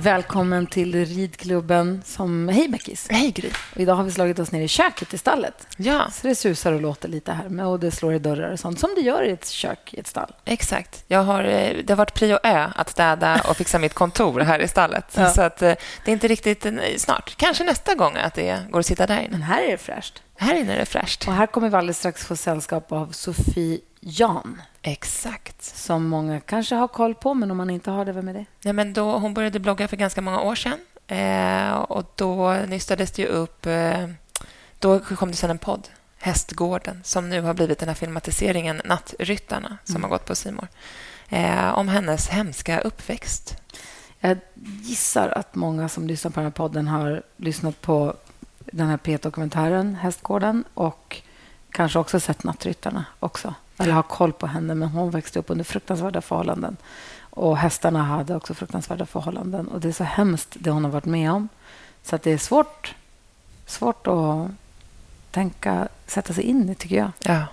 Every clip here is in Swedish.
Välkommen till ridklubben. Som... Hej, Beckis. Hej, Gry. Och idag har vi slagit oss ner i köket i stallet. Ja. Så det susar och låter lite här och det slår i dörrar och sånt som det gör i ett kök i ett stall. Exakt. Jag har, eh, det har varit prio Ö att städa och fixa mitt kontor här i stallet. Ja. Så att, eh, det är inte riktigt eh, snart. Kanske nästa gång att det går att sitta där inne. Men här är det fräscht. Här inne är det fräscht. Och här kommer vi alldeles strax få sällskap av Sofie Jan Exakt. som många kanske har koll på, men om man inte har det, vem är det? Ja, men då, hon började blogga för ganska många år sedan. Eh, och då nystades det ju upp... Eh, då kom det sen en podd, Hästgården, som nu har blivit den här filmatiseringen Nattryttarna, som Mm. har gått på Simor. Eh, om hennes hemska uppväxt. Jag gissar att många som lyssnar på den här podden har lyssnat på den här P1-dokumentären Hästgården och kanske också sett Nattryttarna också. Eller har koll på henne, men hon växte upp under fruktansvärda förhållanden. Och hästarna hade också fruktansvärda förhållanden. Och det är så hemskt, det hon har varit med om. Så att det är svårt, svårt att tänka, sätta sig in i, tycker jag. Ja,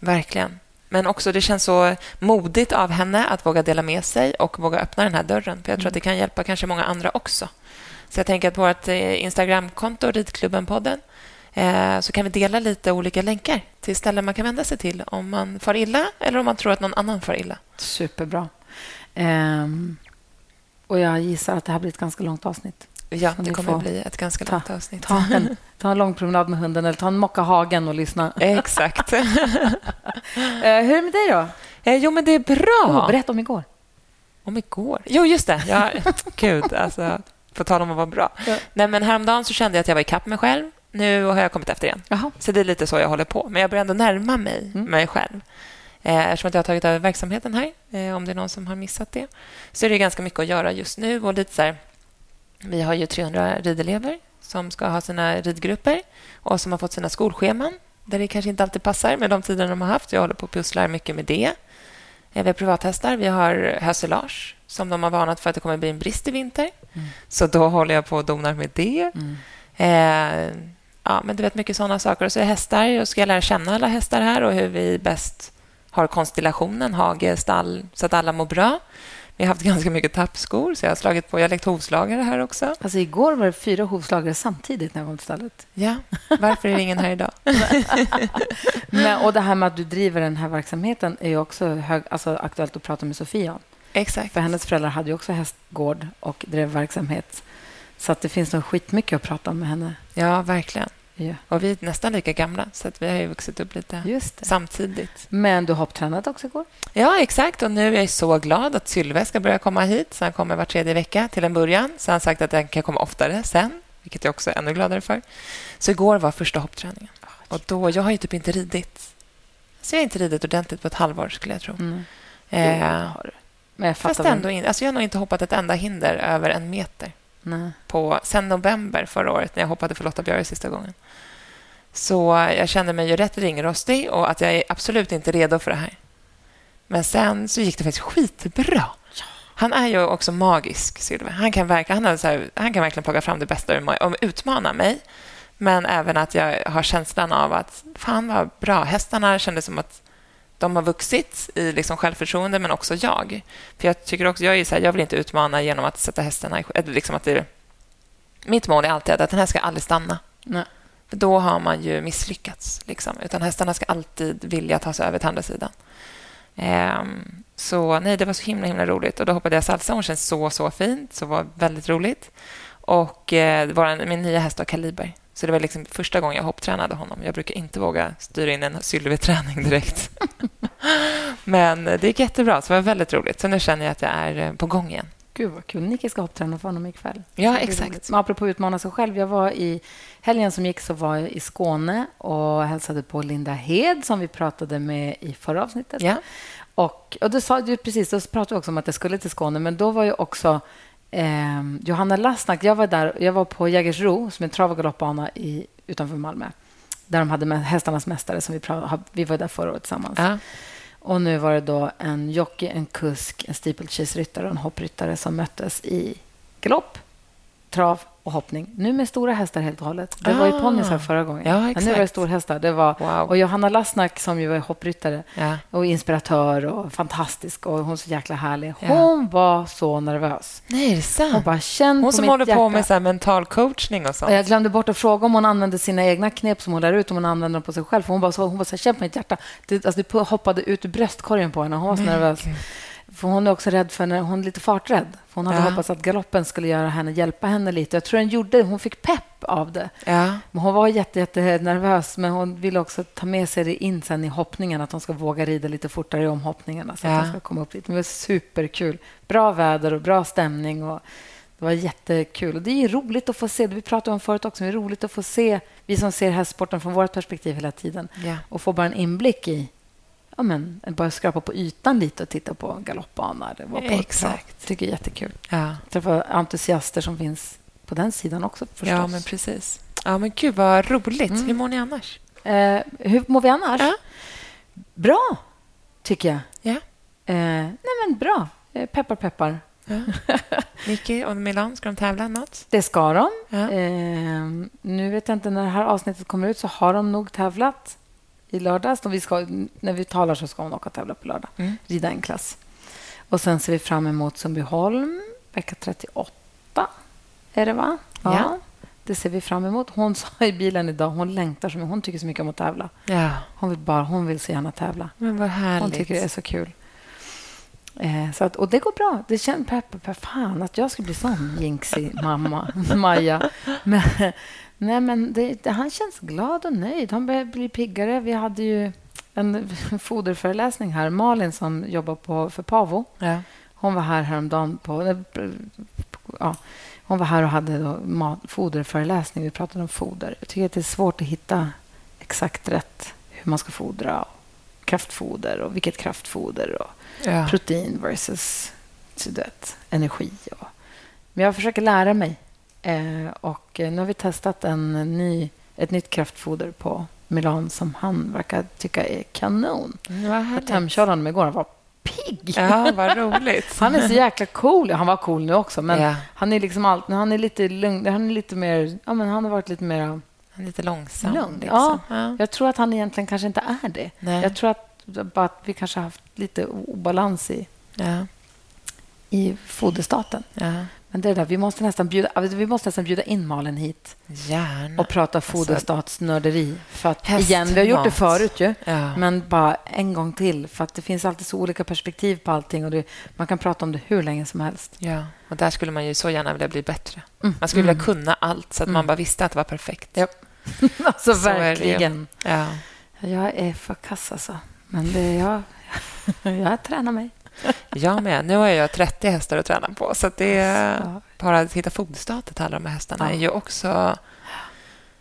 verkligen. Men också det känns så modigt av henne att våga dela med sig och våga öppna den här dörren. För Jag tror att det kan hjälpa kanske många andra också. Så jag tänker att på vårt eh, Instagramkonto, Ridklubben-podden, så kan vi dela lite olika länkar till ställen man kan vända sig till om man far illa eller om man tror att någon annan far illa. Superbra. Ehm, och jag gissar att det här blir ett ganska långt avsnitt. Ja, det kommer att bli ett ganska ta- långt avsnitt. Ta en, ta en lång promenad med hunden eller ta en mocka hagen och lyssna. Exakt. Eh, hur är det med dig då? Eh, jo, men det är bra. Oh, berätta om igår. Om igår? Jo, just det. Ja, gud, alltså, på tal om att vara bra. Ja. Nej, men häromdagen så kände jag att jag var ikapp mig själv. Nu har jag kommit efter igen. Jaha. Så det är lite så jag håller på. Men jag börjar ändå närma mig Mm. mig själv. Eh, eftersom att jag har tagit över verksamheten här, eh, om det är någon som har missat det, så är det ganska mycket att göra just nu. Och lite så här, vi har ju 300 ridelever som ska ha sina ridgrupper och som har fått sina skolscheman där det kanske inte alltid passar med de tider de har haft. Jag håller på och pusslar mycket med det. Eh, Vi har privathästar. Vi har hösilage som de har varnat för att det kommer bli en brist i vinter. Mm. Så då håller jag på och donar med det. Mm. Eh, ja, men du vet mycket sådana saker. Och så är hästar. Och ska jag lära känna alla hästar här och hur vi bäst har konstellationen hage, stall, så att alla mår bra. Vi har haft ganska mycket tappskor, så jag har slagit på. Jag har lekt hovslagare här också. Alltså, igår var det fyra hovslagare samtidigt när jag kom till stallet. Ja, varför är det ingen här idag? Men, och det här med att du driver den här verksamheten är ju också hög, alltså, aktuellt att prata med Sofia om. Exakt. För hennes föräldrar hade ju också hästgård och drev verksamhet. Så att det finns nog skitmycket att prata om med henne. Ja, verkligen. Ja. Och vi är nästan lika gamla, så att vi har ju vuxit upp lite samtidigt. Men du hopptränade också igår? Ja, exakt. Och nu är jag så glad att Sylve ska börja komma hit. Så han kommer var tredje vecka till en början. Så han har sagt att han kan komma oftare sen, vilket jag också är ännu gladare för. Så igår var första hoppträningen. Och då, jag har ju typ inte ridit. Så jag har inte ridit ordentligt på ett halvår, skulle jag tro. Mm. Eh. Men jag fast ändå in, alltså jag har nog inte hoppat ett enda hinder över en meter Nej. på, sen november förra året när jag hoppade för Lotta Björre sista gången. Så jag kände mig ju rätt ringrostig och att jag är absolut inte redo för det här. Men sen så gick det faktiskt skitbra. Han är ju också magisk, Sylve. Han kan, verkligen, han, här, han kan verkligen plocka fram det bästa ur mig och utmana mig. Men även att jag har känslan av att fan vad bra. Hästarna kändes som att de har vuxit i liksom självförtroende, men också jag. För Jag tycker också, jag, är så här, jag vill inte utmana genom att sätta hästarna i... eller Liksom att det, mitt mål är alltid att den här ska aldrig stanna. Nej. För då har man ju misslyckats. Liksom. Utan hästarna ska alltid vilja ta sig över till andra sidan. Ehm, så nej, det var så himla himla roligt. Och Då hoppade jag salsa. Hon känns så, så fint. Så var väldigt roligt. Och eh, vår, min nya häst var Kaliber. Så det var liksom första gången jag hopptränade honom. Jag brukar inte våga styra in en Sylve-träning direkt. Men det gick jättebra. Så det var väldigt roligt. Så nu känner jag att jag är eh, på gång igen. Gud, vad kul. Nicky ska hoppträna för honom ikväll. Ja, exakt. Men apropå utmana sig själv. Jag var i helgen som gick så var jag i Skåne och hälsade på Linda Hed som vi pratade med i förra avsnittet. Ja. Och, och då sa du precis, då pratade vi också om att jag skulle till Skåne, men då var ju också eh, Johanna Lassnack. Jag var där, jag var på Jägersro, som är en trav och galoppbana i, utanför Malmö, där de hade hästarnas mästare. Som vi, vi var där förra året tillsammans. Ja. Och nu var det då en jockey, en kusk, en steeplechase-ryttare och en hoppryttare som möttes i galopp, trav och hoppning. Nu med stora hästar helt och hållet. Det var ju Ah. ponnysar förra gången. Ja, Men nu var det exakt. storhästar. Det var, Wow. Och Johanna Lassnack som ju är hoppryttare Ja. och inspiratör och fantastisk och hon så jäkla härlig. Ja. Hon var så nervös. Nej, är det Hon sant? bara, känn Hon på som mitt håller hjärta. på med så mental coachning och sånt. Och jag glömde bort att fråga om hon använde sina egna knep som hon lär ut, om hon använde dem på sig själv. För hon bara så, hon bara så här, känn på mitt hjärta. Det, alltså, det hoppade ut ur bröstkorgen på henne. Hon var så nervös. För hon är också rädd för när hon är lite farträdd. För hon hade Ja. hoppats att galoppen skulle göra henne, hjälpa henne lite. Jag tror den gjorde Hon fick pepp av det. Ja. Men hon var jätte, jätte nervös, men hon ville också ta med sig det in sen i hoppningen, att hon ska våga rida lite fortare i omhoppningarna, så Ja. att hon ska komma upp lite. Men det var superkul. Bra väder och bra stämning. Och det var jättekul. Och det är roligt att få se, det vi pratade om förut också, det är roligt att få se, vi som ser hästsporten från vårt perspektiv hela tiden, och få bara en inblick i Ja, men, bara skrapa på ytan lite och titta på galoppbana. Det var på Exakt. Jag tycker det är jättekul. Ja. Träffa entusiaster som finns på den sidan också förstås. ja, men precis. Ja, men gud vad roligt. Mm. Hur mår ni annars? Eh, hur mår vi annars? Ja. Bra, tycker jag. Ja. Eh, nej, men bra. Eh, peppar, peppar. Ja. Nicky och Milan, ska de tävla något? Det ska de. Ja. Eh, nu vet jag inte, när det här avsnittet kommer ut så har de nog tävlat i lördags. Vi ska, när vi talar så ska hon åka och tävla på lördag. Mm. Rida en klass. Och sen ser vi fram emot Sundbyholm, vecka 38. Är det, va? Ja. Det ser vi fram emot. Hon sa i bilen idag, hon längtar så mycket. Hon tycker så mycket om att tävla. Ja, Hon vill, bara, hon vill så gärna tävla. men vad härligt. Hon tycker det är så kul. Eh, så att, och det går bra. Det känns pepp, pepp, fan att jag skulle bli sån jinxig mamma, Maja. Men, nej, men det, han känns glad och nöjd. Han börjar bli piggare. Vi hade ju en foderföreläsning här. Malin som jobbar på, för Pavo. Ja. Hon var här häromdagen på... eh, Ja, hon var här och hade då mat, foderföreläsning. Vi pratade om foder. Jag tycker att det är svårt att hitta exakt rätt hur man ska fodra. Kraftfoder och vilket kraftfoder. Och Ja. protein versus så du vet, energi. Och, men jag försöker lära mig. Eh, och eh, nu har vi testat en ny, ett nytt kraftfoder på Milan som han verkar tycka är kanon. Mm, Jag tömkörde honom igår. Han var pigg. Ja, vad roligt. Han är så jäkla cool. Han var cool nu också, men Ja. han är liksom allt. Han är lite lugn. Han är lite mer... Ja, men han har varit lite mer... Han är lite långsam. Lugn, Liksom. ja. Jag tror att han egentligen kanske inte är det. Nej. Jag tror att, bara att vi kanske har haft lite obalans i, Ja. i foderstaten. Ja. Men det är det där, vi måste nästan bjuda, alltså, vi måste nästan bjuda in Malin hit Gärna. och prata foderstatsnörderi. För att, Hästmat. igen, vi har gjort det förut ju, Ja. men bara en gång till. För att det finns alltid så olika perspektiv på allting och det, man kan prata om det hur länge som helst. Ja, och där skulle man ju så gärna vilja bli bättre. Mm. Man skulle vilja Mm. kunna allt så att man Mm. bara visste att det var perfekt. Ja. alltså Så verkligen. Ja. Jag är för kass alltså. Men det är jag. jag tränar mig. Jag med. Nu har jag 30 hästar att träna på. Så det Ja. bara att hitta foderstatet till alla de här hästarna Ja. är ju också...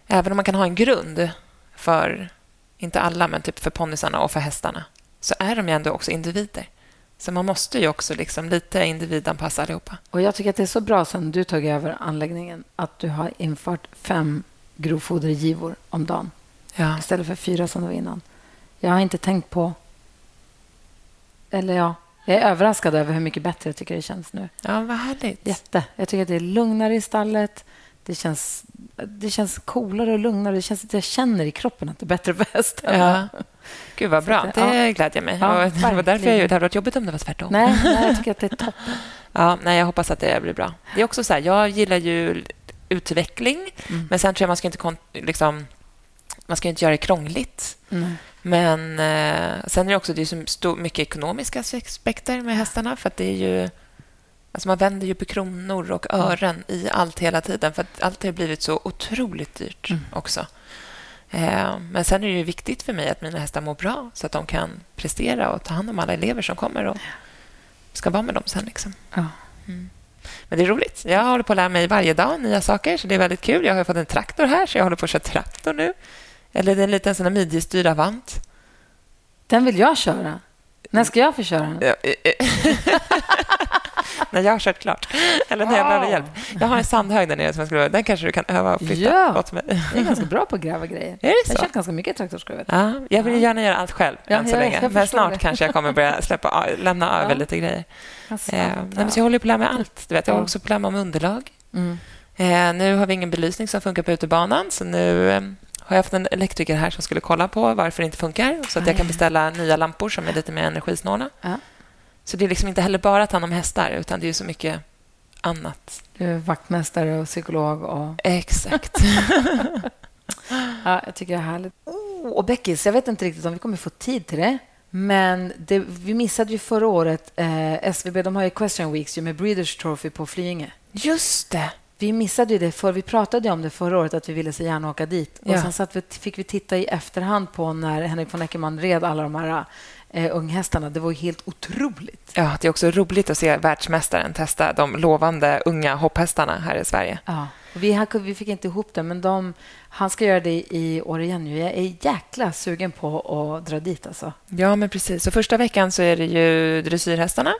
Även om man kan ha en grund för, inte alla, men typ för ponnysarna och för hästarna, så är de ju ändå också individer. Så man måste ju också liksom lite individanpassa allihopa. Och jag tycker att det är så bra sen du tog över anläggningen att du har infört fem grovfodergivor om dagen Ja. istället för fyra som det var innan. Jag har inte tänkt på... Eller ja, jag är överraskad över hur mycket bättre jag tycker det känns nu. ja, vad härligt. Jätte. Jag tycker att det är lugnare i stallet. Det känns, det känns coolare och lugnare. Det känns att jag känner i kroppen att det är bättre för hästarna. Ja. Gud, vad bra. Så Det glädjer mig. Ja, det var därför jag, det hade varit jobbigt om det var tvärtom. Nej, nej, jag tycker att det är toppen. Ja, nej, jag hoppas att det blir bra. Det är också så här, jag gillar ju utveckling, Mm. men sen tror jag man ska inte liksom, man ska inte göra det krångligt. Mm. Men eh, sen är det också det är så mycket ekonomiska aspekter med hästarna, för att det är ju Alltså man vänder ju på kronor och Mm. ören i allt hela tiden, för att allt har blivit så otroligt dyrt Mm. också. Eh, men sen är det viktigt för mig att mina hästar mår bra, så att de kan prestera och ta hand om alla elever som kommer och ska vara med dem sen. Liksom. Mm. Men det är roligt. Jag håller på att lära mig varje dag nya saker, så det är väldigt kul. Jag har fått en traktor här, så jag håller på att köra traktor nu. Eller en liten sån här midjestyrd Avant. Den vill jag köra. När ska jag få köra den? Ja, eh, eh. när jag har kört klart. Eller när jag behöver hjälp. Jag har en sandhög där nere som jag skulle, den kanske du kan öva och flytta Ja. åt mig. Jag är ganska bra på att gräva grejer. Är det Jag har så? kört ganska mycket traktorskruv. Ja, jag vill gärna göra allt själv Ja, än så länge. Men snart det. kanske jag kommer börja släppa, lämna över Ja. lite grejer. Alltså, Eh, nej, men så jag håller på att lära mig allt. Du vet, jag Ja. håller också på att lära mig om underlag. mm. Eh, nu har vi ingen belysning som funkar på utebanan, så nu eh, har jag haft en elektriker här som skulle kolla på varför det inte funkar så att jag kan beställa nya lampor som är lite mer energisnåla. Ja. Så det är liksom inte heller bara att ta hand om hästar, utan det är så mycket annat. Du är vaktmästare och psykolog. Och... Exakt. ja, jag tycker det är härligt. Oh, och Beckis, jag vet inte riktigt om vi kommer få tid till det. Men det, vi missade ju förra året eh, SVB. De har ju Question Weeks ju med Breeders Trophy på Flyinge. Just det. Vi missade ju det, för vi pratade om det förra året, att vi ville så gärna åka dit. Ja. Och Sen satt vi, fick vi titta i efterhand på när Henrik von Eckermann red alla de här eh, unghästarna. Det var helt otroligt. Ja, det är också roligt att se världsmästaren testa de lovande unga hopphästarna här i Sverige. Ja. Vi, vi fick inte ihop det, men de, han ska göra det i år igen. Jag är jäkla sugen på att dra dit. Alltså. Ja, men precis. Så första veckan så är det ju dressyrhästarna.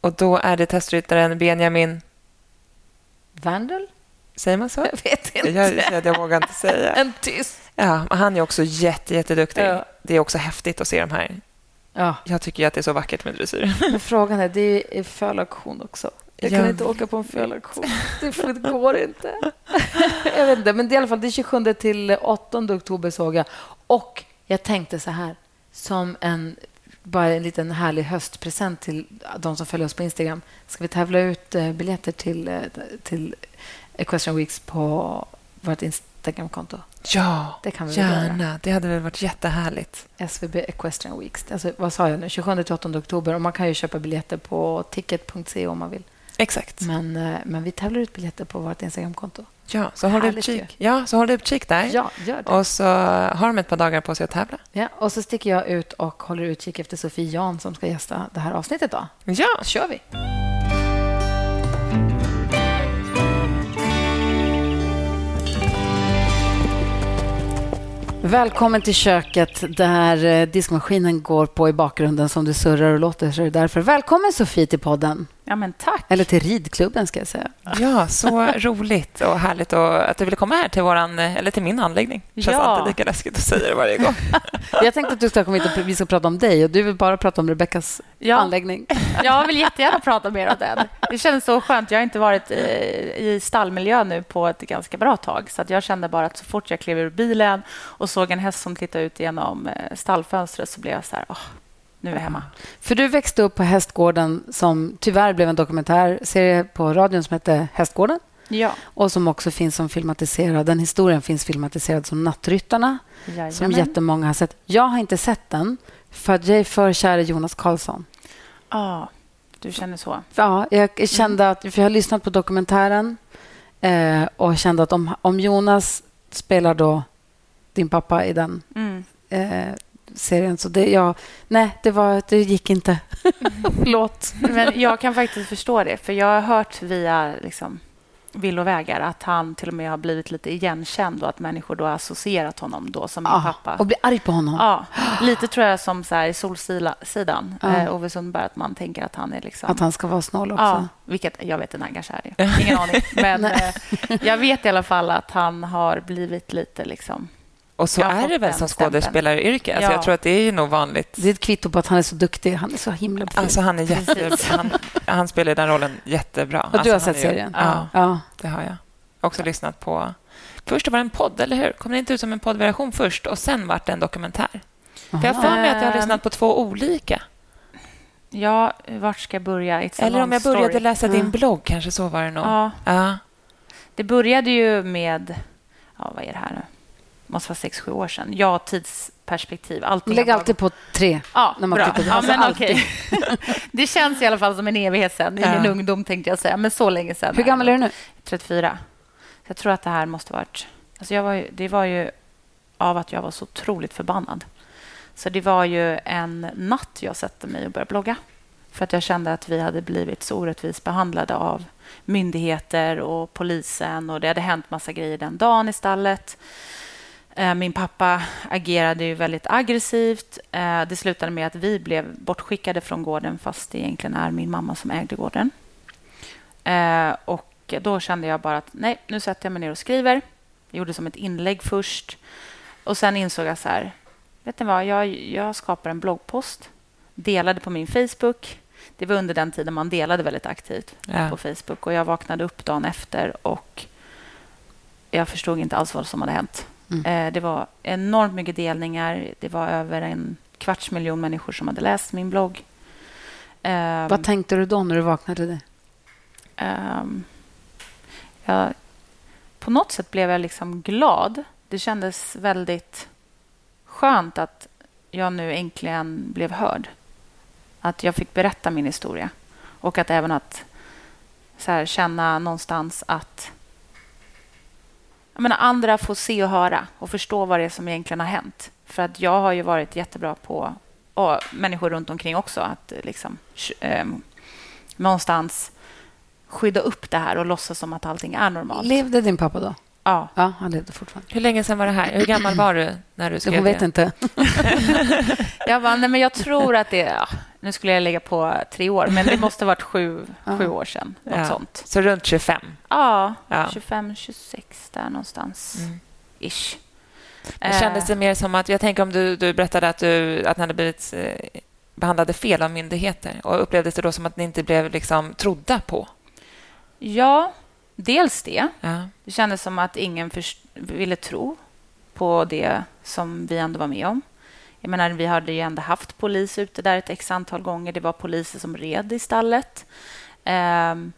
Och då är det testryttaren Benjamin... Vandal? Säger man så? Jag vet inte. Jag, jag, vågar inte säga. en tyst. Ja, han är också jätte, jätteduktig. Ja. Det är också häftigt att se de här. Ja. Jag tycker att det är så vackert med dressyr. Frågan är, det är fölauktion också. Jag kan inte åka på en fölauktion. Det går inte. jag vet inte, men det är i alla fall det 27 till 8 oktober såg jag. Och jag tänkte så här, som en bara en liten härlig höstpresent till de som följer oss på Instagram. Ska vi tävla ut eh, biljetter till, eh, till Equestrian Weeks på vårt Instagramkonto? Ja, det kan vi gärna. Göra. Det hade väl varit jättehärligt. SVB Equestrian Weeks. Alltså, vad sa jag nu? 27-8 oktober. Och man kan ju köpa biljetter på ticket.se om man vill. Exakt. Men, eh, men vi tävlar ut biljetter på vårt Instagramkonto. Ja, så håll utkik. Ja, så håll utkik där. Ja, gör det. Och så har de ett par dagar på sig att tävla. Ja, och så sticker jag ut och håller utkik efter Sofie Jan som ska gästa det här avsnittet. Då. Ja, kör vi. Välkommen till köket där eh, diskmaskinen går på i bakgrunden som du surrar och låter. Så därför välkommen Sofie till podden. Ja, men tack. Eller till ridklubben, ska jag säga. Ja, så roligt och härligt att du ville komma här till, våran, eller till min anläggning. Det känns ja. alltid lika läskigt att säga det varje gång. jag tänkte att du ska komma hit och vi ska prata om dig och du vill bara prata om Rebeckas ja. anläggning. Jag vill jättegärna prata mer om den. Det känns så skönt. Jag har inte varit i stallmiljö nu på ett ganska bra tag. Så jag kände bara att så fort jag klev ur bilen och såg en häst som tittade ut genom eh, stallfönstret så blev jag så här, oh, nu är hemma. För du växte upp på Hästgården som tyvärr blev en dokumentärserie på radion som hette Hästgården. Ja. Och som också finns som filmatiserad. Den historien finns filmatiserad som Nattryttarna. Jajamän. Som jättemånga har sett. Jag har inte sett den för att jag är för kär i Jonas Karlsson. Ja, ah, du känner så? Ja, jag kände att... För jag har lyssnat på dokumentären eh, och kände att om, om Jonas spelar då din pappa i den mm. eh, serien. Så det, ja, nej, det, var, det gick inte. Förlåt. Men jag kan faktiskt förstå det, för jag har hört via liksom, villovägar att han till och med har blivit lite igenkänd och att människor då har associerat honom då som min ja, pappa. Och blir arg på honom. Ja, lite tror jag som så här i Solsidan, ja. eh, Ove Sundberg, att man tänker att han är liksom... Att han ska vara snål också. Ja, vilket jag vet inte, han kanske är det. Ingen aning. Men eh, jag vet i alla fall att han har blivit lite liksom och så är det väl som skådespelaryrke. Alltså ja. Jag tror att det är nog vanligt. Det är ett kvitto på att han är så duktig. Han är så himla fin. Alltså han, är jätte, han, han spelar den rollen jättebra. Och du alltså har sett serien? Ja, ja, det har jag. Också lyssnat på... Först var det en podd, eller hur? Kom det inte ut som en poddversion först och sen vart det en dokumentär? För jag har för mig att jag har lyssnat på två olika. Ja, vart ska jag börja? It's eller om jag började story. läsa din mm. blogg, kanske så var det nog. Ja. ja. Det började ju med... Ja, vad är det här nu? Måste vara sex, sju år sedan. Ja, tidsperspektiv. Allting Lägg alltid på tre. Ja, när man bra. Ja, alltså, men okay. det känns i alla fall som en evighet sedan. I ja. min ungdom, tänkte jag säga. Men så länge sedan. Hur gammal är du nu? 34. Jag tror att det här måste varit... Alltså jag var ju, det var ju av att jag var så otroligt förbannad. Så det var ju en natt jag satte mig och började blogga. För att jag kände att vi hade blivit så orättvist behandlade av myndigheter och polisen. Och Det hade hänt massa grejer den dagen i stallet. Eh, min pappa agerade ju väldigt aggressivt. Eh, det slutade med att vi blev bortskickade från gården fast det egentligen är min mamma som ägde gården. Eh, och Då kände jag bara att nej, nu sätter jag mig ner och skriver. Jag gjorde som ett inlägg först. Och Sen insåg jag så här, vet ni vad, jag, jag skapar en bloggpost. Delade på min Facebook. Det var under den tiden man delade väldigt aktivt Ja. på Facebook. Och Jag vaknade upp dagen efter och jag förstod inte alls vad som hade hänt. Mm. Eh, det var enormt mycket delningar. Det var över en kvarts miljon människor som hade läst min blogg. Ehm, Vad tänkte du då när du vaknade? Ehm, jag, på något sätt blev jag liksom glad. Det kändes väldigt skönt att jag nu äntligen blev hörd. Att jag fick berätta min historia. Och att även att så här, känna någonstans att jag menar, andra får se och höra och förstå vad det är som egentligen har hänt. För att jag har ju varit jättebra på, och människor runt omkring också, att liksom, ehm, någonstans skydda upp det här och låtsas som att allting är normalt. Levde din pappa då? ja. Ja, han levde fortfarande. Hur länge sedan var det här? Hur gammal var du när du skrev Hon vet det? inte. Jag bara, nej men jag tror att det ja, Nu skulle jag lägga på tre år, men det måste ha varit sju, sju år sedan. Något Ja. sånt. Så runt 25? Ja, Ja. 25, 26 där någonstans. Mm. Ish. Det kändes det mer som att... Jag tänker om du, du berättade att, du, att ni hade blivit eh, behandlade fel av myndigheter. Och Upplevdes det då som att ni inte blev liksom trodda på? Ja, dels det. Ja. Det kändes som att ingen ville tro på det som vi ändå var med om. Jag menar, vi hade ju ändå haft polis ute där ett x antal gånger. Det var poliser som red i stallet. Ehm,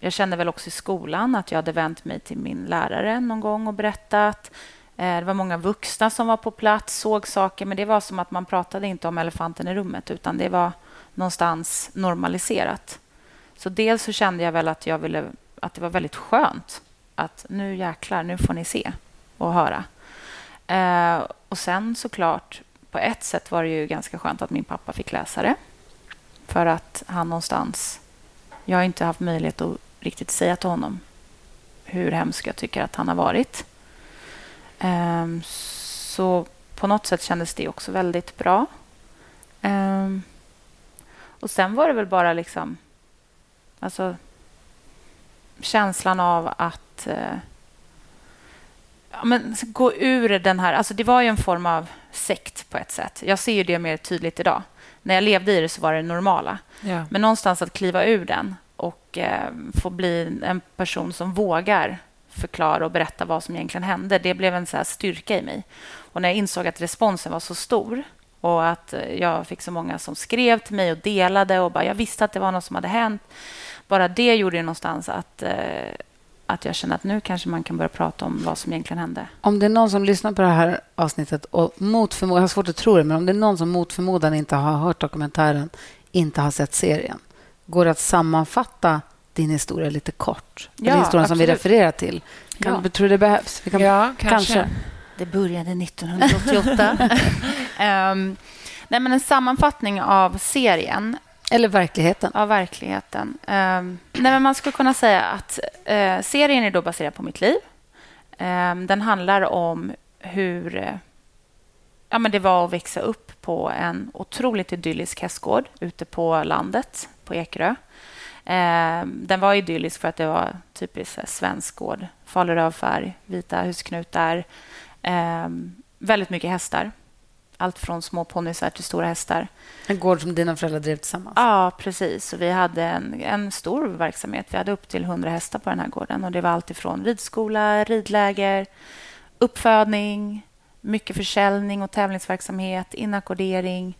jag kände väl också i skolan att jag hade vänt mig till min lärare någon gång och berättat. Eh, det var många vuxna som var på plats, såg saker, men det var som att man pratade inte om elefanten i rummet, utan det var någonstans normaliserat. Så dels så kände jag väl att jag ville att det var väldigt skönt att nu jäklar, nu får ni se och höra. Eh, och sen såklart, på ett sätt var det ju ganska skönt att min pappa fick läsa det. För att han någonstans... Jag har inte haft möjlighet att riktigt säga till honom hur hemsk jag tycker att han har varit. Ehm, så på något sätt kändes det också väldigt bra. Ehm, och sen var det väl bara liksom... Alltså, känslan av att eh, men, gå ur den här... Alltså det var ju en form av sekt på ett sätt. Jag ser ju det mer tydligt idag. När jag levde i det så var det normala. Ja. Men någonstans att kliva ur den och eh, få bli en person som vågar förklara och berätta vad som egentligen hände, det blev en så här styrka i mig. Och när jag insåg att responsen var så stor och att eh, jag fick så många som skrev till mig och delade och bara jag visste att det var något som hade hänt. Bara det gjorde ju någonstans att, eh, att jag kände att nu kanske man kan börja prata om vad som egentligen hände. Om det är någon som lyssnar på det här avsnittet och mot förmodan, jag har svårt att tro det, men om det är någon som mot förmodan inte har hört dokumentären, inte har sett serien, går det att sammanfatta din historia lite kort? Ja, Eller historien som vi absolut. refererar till. Kan, Ja. Tror du det behövs? Vi kan, ja, kanske. kanske. Det började 1988. Ehm, nej, men en sammanfattning av serien, eller verkligheten. Ja, verkligheten. Ehm, nej, men man skulle kunna säga att eh, serien är då baserad på mitt liv. Ehm, den handlar om hur eh, ja, men det var att växa upp på en otroligt idyllisk hästgård ute på landet, på Ekerö. Ehm, den var idyllisk för att det var typiskt svensk gård. Faluröd färg, vita husknutar. Ehm, väldigt mycket hästar. Allt från små ponnysar till stora hästar. En gård som dina föräldrar drev tillsammans. Ja, precis. Så vi hade en, en stor verksamhet. Vi hade upp till 100 hästar på den här gården. Och Det var allt ifrån ridskola, ridläger, uppfödning, mycket försäljning och tävlingsverksamhet, inackordering.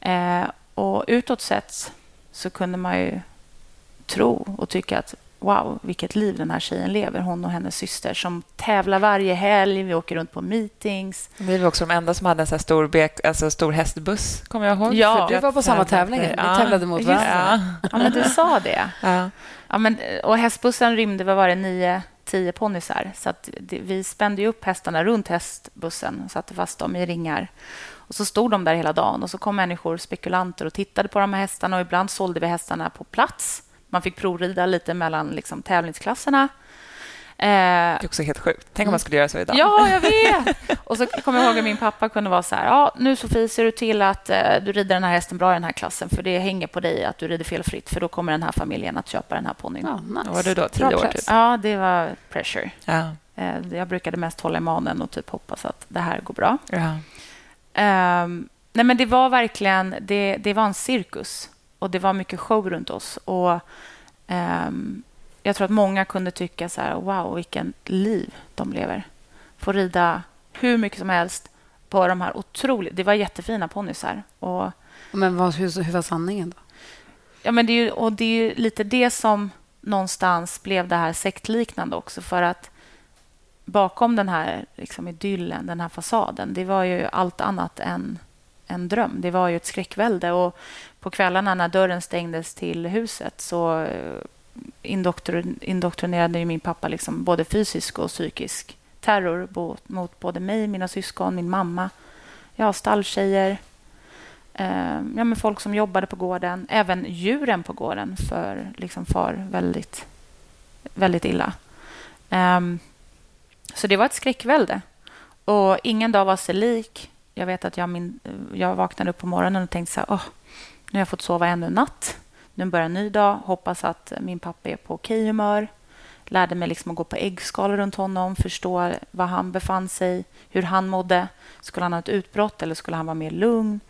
Eh, och utåt sett så kunde man ju tro och tycka att wow, vilket liv den här tjejen lever. Hon och hennes syster som tävlar varje helg. Vi åker runt på meetings. Vi var också de enda som hade en så här stor, bek, alltså stor hästbuss, kommer jag ihåg. Ja. För Vi var på samma tävling. Vi Ja. tävlade mot varandra. Ja. Ja, men du sa det. Ja. Ja, men, och hästbussen rymde, vad var det, nio, tio ponnysar. Så att det, vi spände ju upp hästarna runt hästbussen och satte fast dem i ringar. Och så stod de där hela dagen och så kom människor, spekulanter, och tittade på de här hästarna och ibland sålde vi hästarna på plats. Man fick provrida lite mellan liksom, tävlingsklasserna. Eh, Det är också helt sjukt. Tänk om man skulle göra så idag. Ja, jag vet! Och så kommer jag ihåg att min pappa kunde vara så här. Ja, nu Sofie, ser du till att eh, du rider den här hästen bra i den här klassen för det hänger på dig att du rider felfritt för då kommer den här familjen att köpa den här ponnyn. Ja, nice. Då var du då tio Bra år, typ. Ja, det var pressure. Ja. Eh, Jag brukade mest hålla i manen och typ hoppas att det här går bra. Ja. Ehm, nej, men det var verkligen det, det var en cirkus. Och det var mycket show runt oss. Och ehm, Jag tror att många kunde tycka så här, wow, vilken liv de lever. Få rida hur mycket som helst på de här otroligt... Det var jättefina ponnysar. Och, Men vad, hur, hur var sanningen då? ja, men det är ju, och det är ju lite det som någonstans blev det här sektliknande också. För att bakom den här liksom, idyllen, den här fasaden, det var ju allt annat än en dröm. Det var ju ett skräckvälde. Och på kvällarna när dörren stängdes till huset så eh, indoktrinerade ju min pappa liksom både fysisk och psykisk terror mot både mig, mina syskon, min mamma, ja, stalltjejer, eh, ja, men folk som jobbade på gården, även djuren på gården för liksom far väldigt, väldigt illa. Ehm, så det var ett skräckvälde. Och ingen dag var sig lik. Jag vet att jag, min, jag vaknade upp på morgonen och tänkte så här, oh, nu har jag fått sova ännu en natt. Nu börjar en ny dag. Hoppas att min pappa är på okej humör. Lärde mig liksom att gå på äggskal runt honom, förstå var han befann sig, hur han mådde. Skulle han ha ett utbrott eller skulle han vara mer lugn?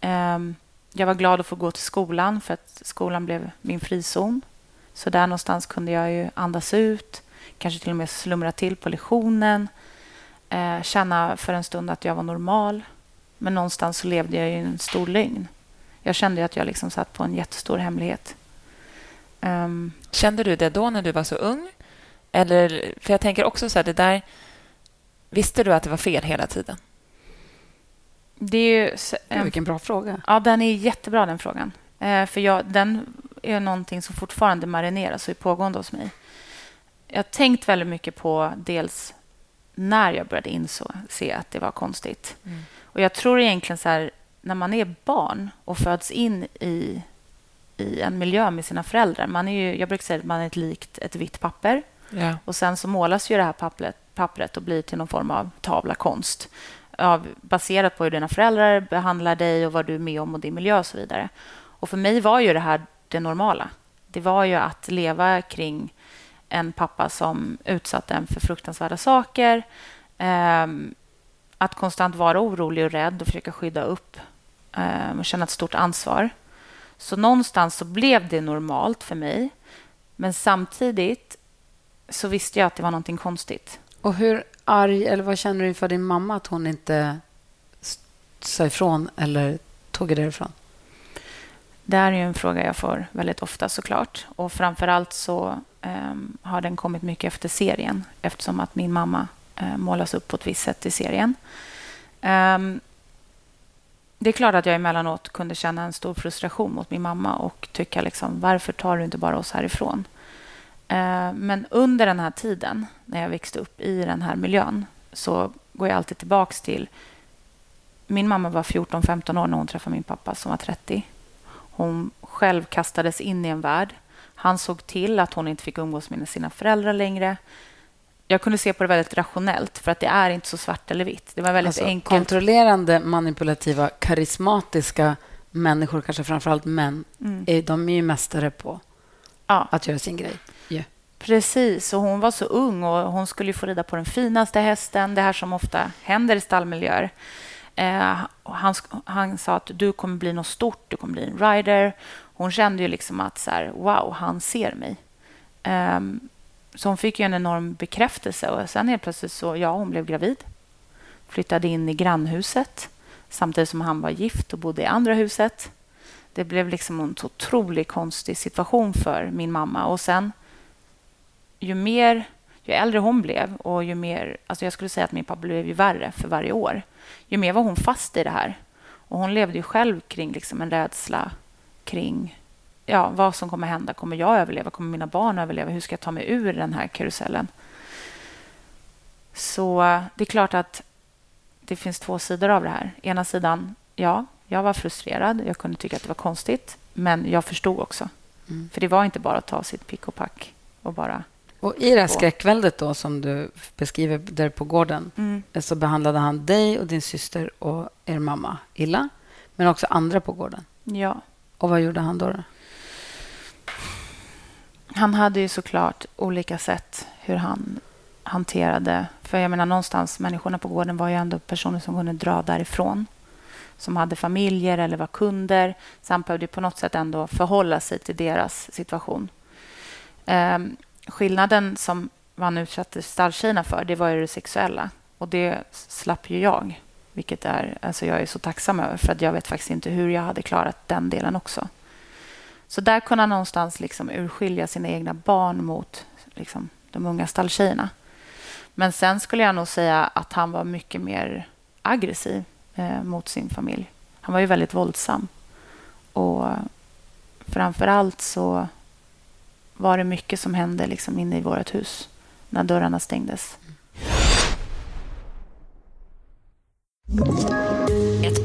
Ehm, jag var glad att få gå till skolan för att skolan blev min frizon. Så där någonstans kunde jag ju andas ut, kanske till och med slumra till på lektionen. Eh, känna för en stund att jag var normal. Men någonstans så levde jag i en stor lögn. Jag kände att jag liksom satt på en jättestor hemlighet. Um, Kände du det då när du var så ung? Eller, för jag tänker också så här, det där... Visste du att det var fel hela tiden? Det är ju... Um, vilken bra fråga. Ja, den är jättebra, den frågan. Uh, för jag, den är någonting som fortfarande marineras och är pågående hos mig. Jag har tänkt väldigt mycket på dels när jag började inse att det var konstigt. Mm. Och Jag tror egentligen så här, när man är barn och föds in i, i en miljö med sina föräldrar. Man är ju, jag brukar säga att man är ett likt ett vitt papper. Ja. Och Sen så målas ju det här pappret, pappret och blir till någon form av tavla konst av, baserat på hur dina föräldrar behandlar dig och vad du är med om och din miljö och så vidare. Och För mig var ju det här det normala. Det var ju att leva kring en pappa som utsatte en för fruktansvärda saker. Eh, att konstant vara orolig och rädd och försöka skydda upp eh, och känna ett stort ansvar. Så någonstans så blev det normalt för mig. Men samtidigt så visste jag att det var någonting konstigt. Och hur arg, eller vad känner du inför din mamma att hon inte sa ifrån eller tog det därifrån? Det är ju en fråga jag får väldigt ofta såklart. Och framför allt så um, har den kommit mycket efter serien eftersom att min mamma uh, målas upp på ett visst sätt i serien. Um, det är klart att jag emellanåt kunde känna en stor frustration mot min mamma och tycka liksom, varför tar du inte bara oss härifrån? Eh, men under den här tiden, när jag växte upp i den här miljön så går jag alltid tillbaka till... Min mamma var 14-15 år när hon träffade min pappa som var 30. Hon själv kastades in i en värld. Han såg till att hon inte fick umgås med sina föräldrar längre. Jag kunde se på det väldigt rationellt, för att det är inte så svart eller vitt. Det var väldigt alltså, enkelt. Kontrollerande, manipulativa, karismatiska människor, kanske framför allt män, mm. är, de är ju mästare på ja. att göra sin grej. Yeah. Precis, och hon var så ung och hon skulle få rida på den finaste hästen, det här som ofta händer i stallmiljöer. Eh, han, han sa att du kommer bli något stort, du kommer bli en rider. Hon kände ju liksom att så här, wow, han ser mig. Eh, så hon fick ju en enorm bekräftelse och sen helt plötsligt så, ja, hon blev gravid. Flyttade in i grannhuset samtidigt som han var gift och bodde i andra huset. Det blev liksom en otroligt konstig situation för min mamma. Och sen, ju mer, ju äldre hon blev och ju mer, alltså jag skulle säga att min pappa blev ju värre för varje år ju mer var hon fast i det här. Och Hon levde ju själv kring liksom en rädsla kring ja, vad som kommer hända. Kommer jag överleva? Kommer mina barn överleva? Hur ska jag ta mig ur den här karusellen? Så det är klart att det finns två sidor av det här. Ena sidan, ja, jag var frustrerad. Jag kunde tycka att det var konstigt. Men jag förstod också. Mm. För det var inte bara att ta sitt pick och pack och bara och I det här skräckväldet då, som du beskriver där på gården mm. så behandlade han dig och din syster och er mamma illa, men också andra på gården. Ja. Och vad gjorde han då? då? Han hade ju såklart olika sätt hur han hanterade... För jag menar någonstans, människorna på gården var ju ändå personer som kunde dra därifrån. som hade familjer eller var kunder. Så han behövde på något sätt ändå förhålla sig till deras situation. Eh, skillnaden som man utsatte stalltjejerna för, det var ju det sexuella. Och det slapp ju jag, vilket är, alltså jag är så tacksam över för att jag vet faktiskt inte hur jag hade klarat den delen också. Så där kunde han någonstans liksom urskilja sina egna barn mot liksom, de unga stalltjejerna. Men sen skulle jag nog säga att han var mycket mer aggressiv eh, mot sin familj. Han var ju väldigt våldsam. Och framför allt så var det mycket som hände liksom inne i vårt hus när dörrarna stängdes. Mm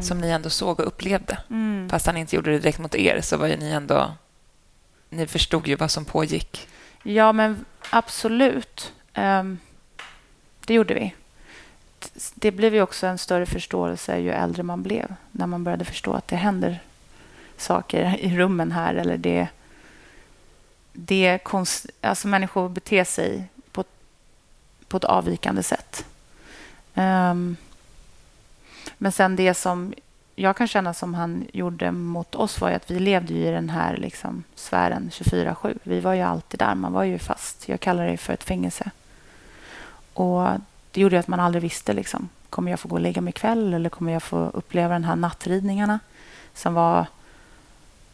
gardinerna. Som ni ändå såg och upplevde. Fast han inte gjorde det direkt mot er så var ju ni ändå... Ni förstod ju vad som pågick. Ja, men absolut. Ehm, det gjorde vi. Det blev ju också en större förståelse ju äldre man blev. När man började förstå att det händer saker i rummen här. Eller det, det konst, alltså människor beter sig på, på ett avvikande sätt. Ehm, men sen det som jag kan känna som han gjorde mot oss var ju att vi levde i den här liksom sfären 24-7. Vi var ju alltid där. Man var ju fast. Jag kallar det för ett fängelse. Och Det gjorde att man aldrig visste. Liksom, kommer jag få gå och lägga mig ikväll eller kommer jag få uppleva den här nattridningarna som var...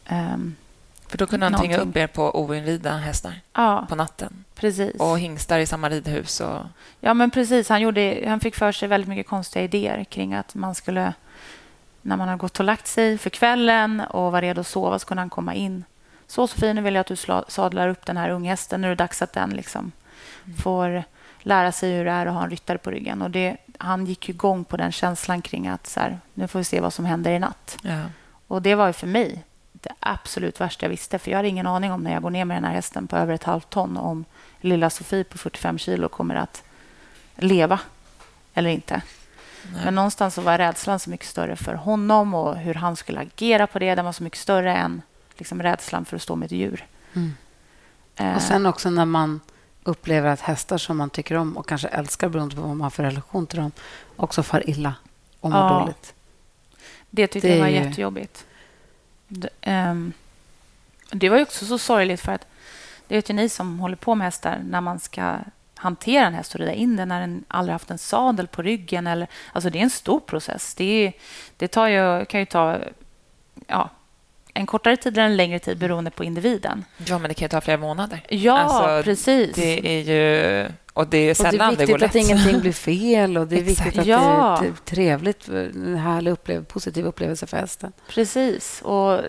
Um, för då kunde han någonting. tvinga upp er på oinridda hästar ja, på natten. Precis. Och hingstar i samma ridhus. Och... Ja, men precis. Han, gjorde, han fick för sig väldigt mycket konstiga idéer kring att man skulle när man har gått och lagt sig för kvällen och var redo att sova så kunde han komma in. Så Sofie, nu vill jag att du sadlar upp den här unghästen. Nu är det dags att den liksom mm. får lära sig hur det är att ha en ryttare på ryggen. Och det, han gick igång på den känslan kring att så här, nu får vi se vad som händer i natt. Ja. Och det var ju för mig det absolut värsta jag visste. För jag har ingen aning om när jag går ner med den här hästen på över ett halvt ton om lilla Sofie på 45 kilo kommer att leva eller inte. Nej. Men någonstans så var rädslan så mycket större för honom och hur han skulle agera på det. Den var så mycket större än liksom, rädslan för att stå med ett djur. Mm. Eh. Och sen också när man upplever att hästar som man tycker om och kanske älskar beroende på vad man har för relation till dem också far illa och mår ja. dåligt. Det tyckte det jag var ju... jättejobbigt. Det, um, det var också så sorgligt för att det vet ju ni som håller på med hästar när man ska hantera en häst och rida in den när den aldrig haft en sadel på ryggen. Eller, alltså det är en stor process. Det, det tar ju, kan ju ta ja, en kortare tid eller en längre tid beroende på individen. Ja, men det kan ju ta flera månader. Ja, alltså, precis. Det är ju... Och det är sällan det, är det går lätt. Viktigt att ingenting blir fel och det är viktigt att ja. det är trevligt, en härlig upplev positiv upplevelse för hästen. Precis. Och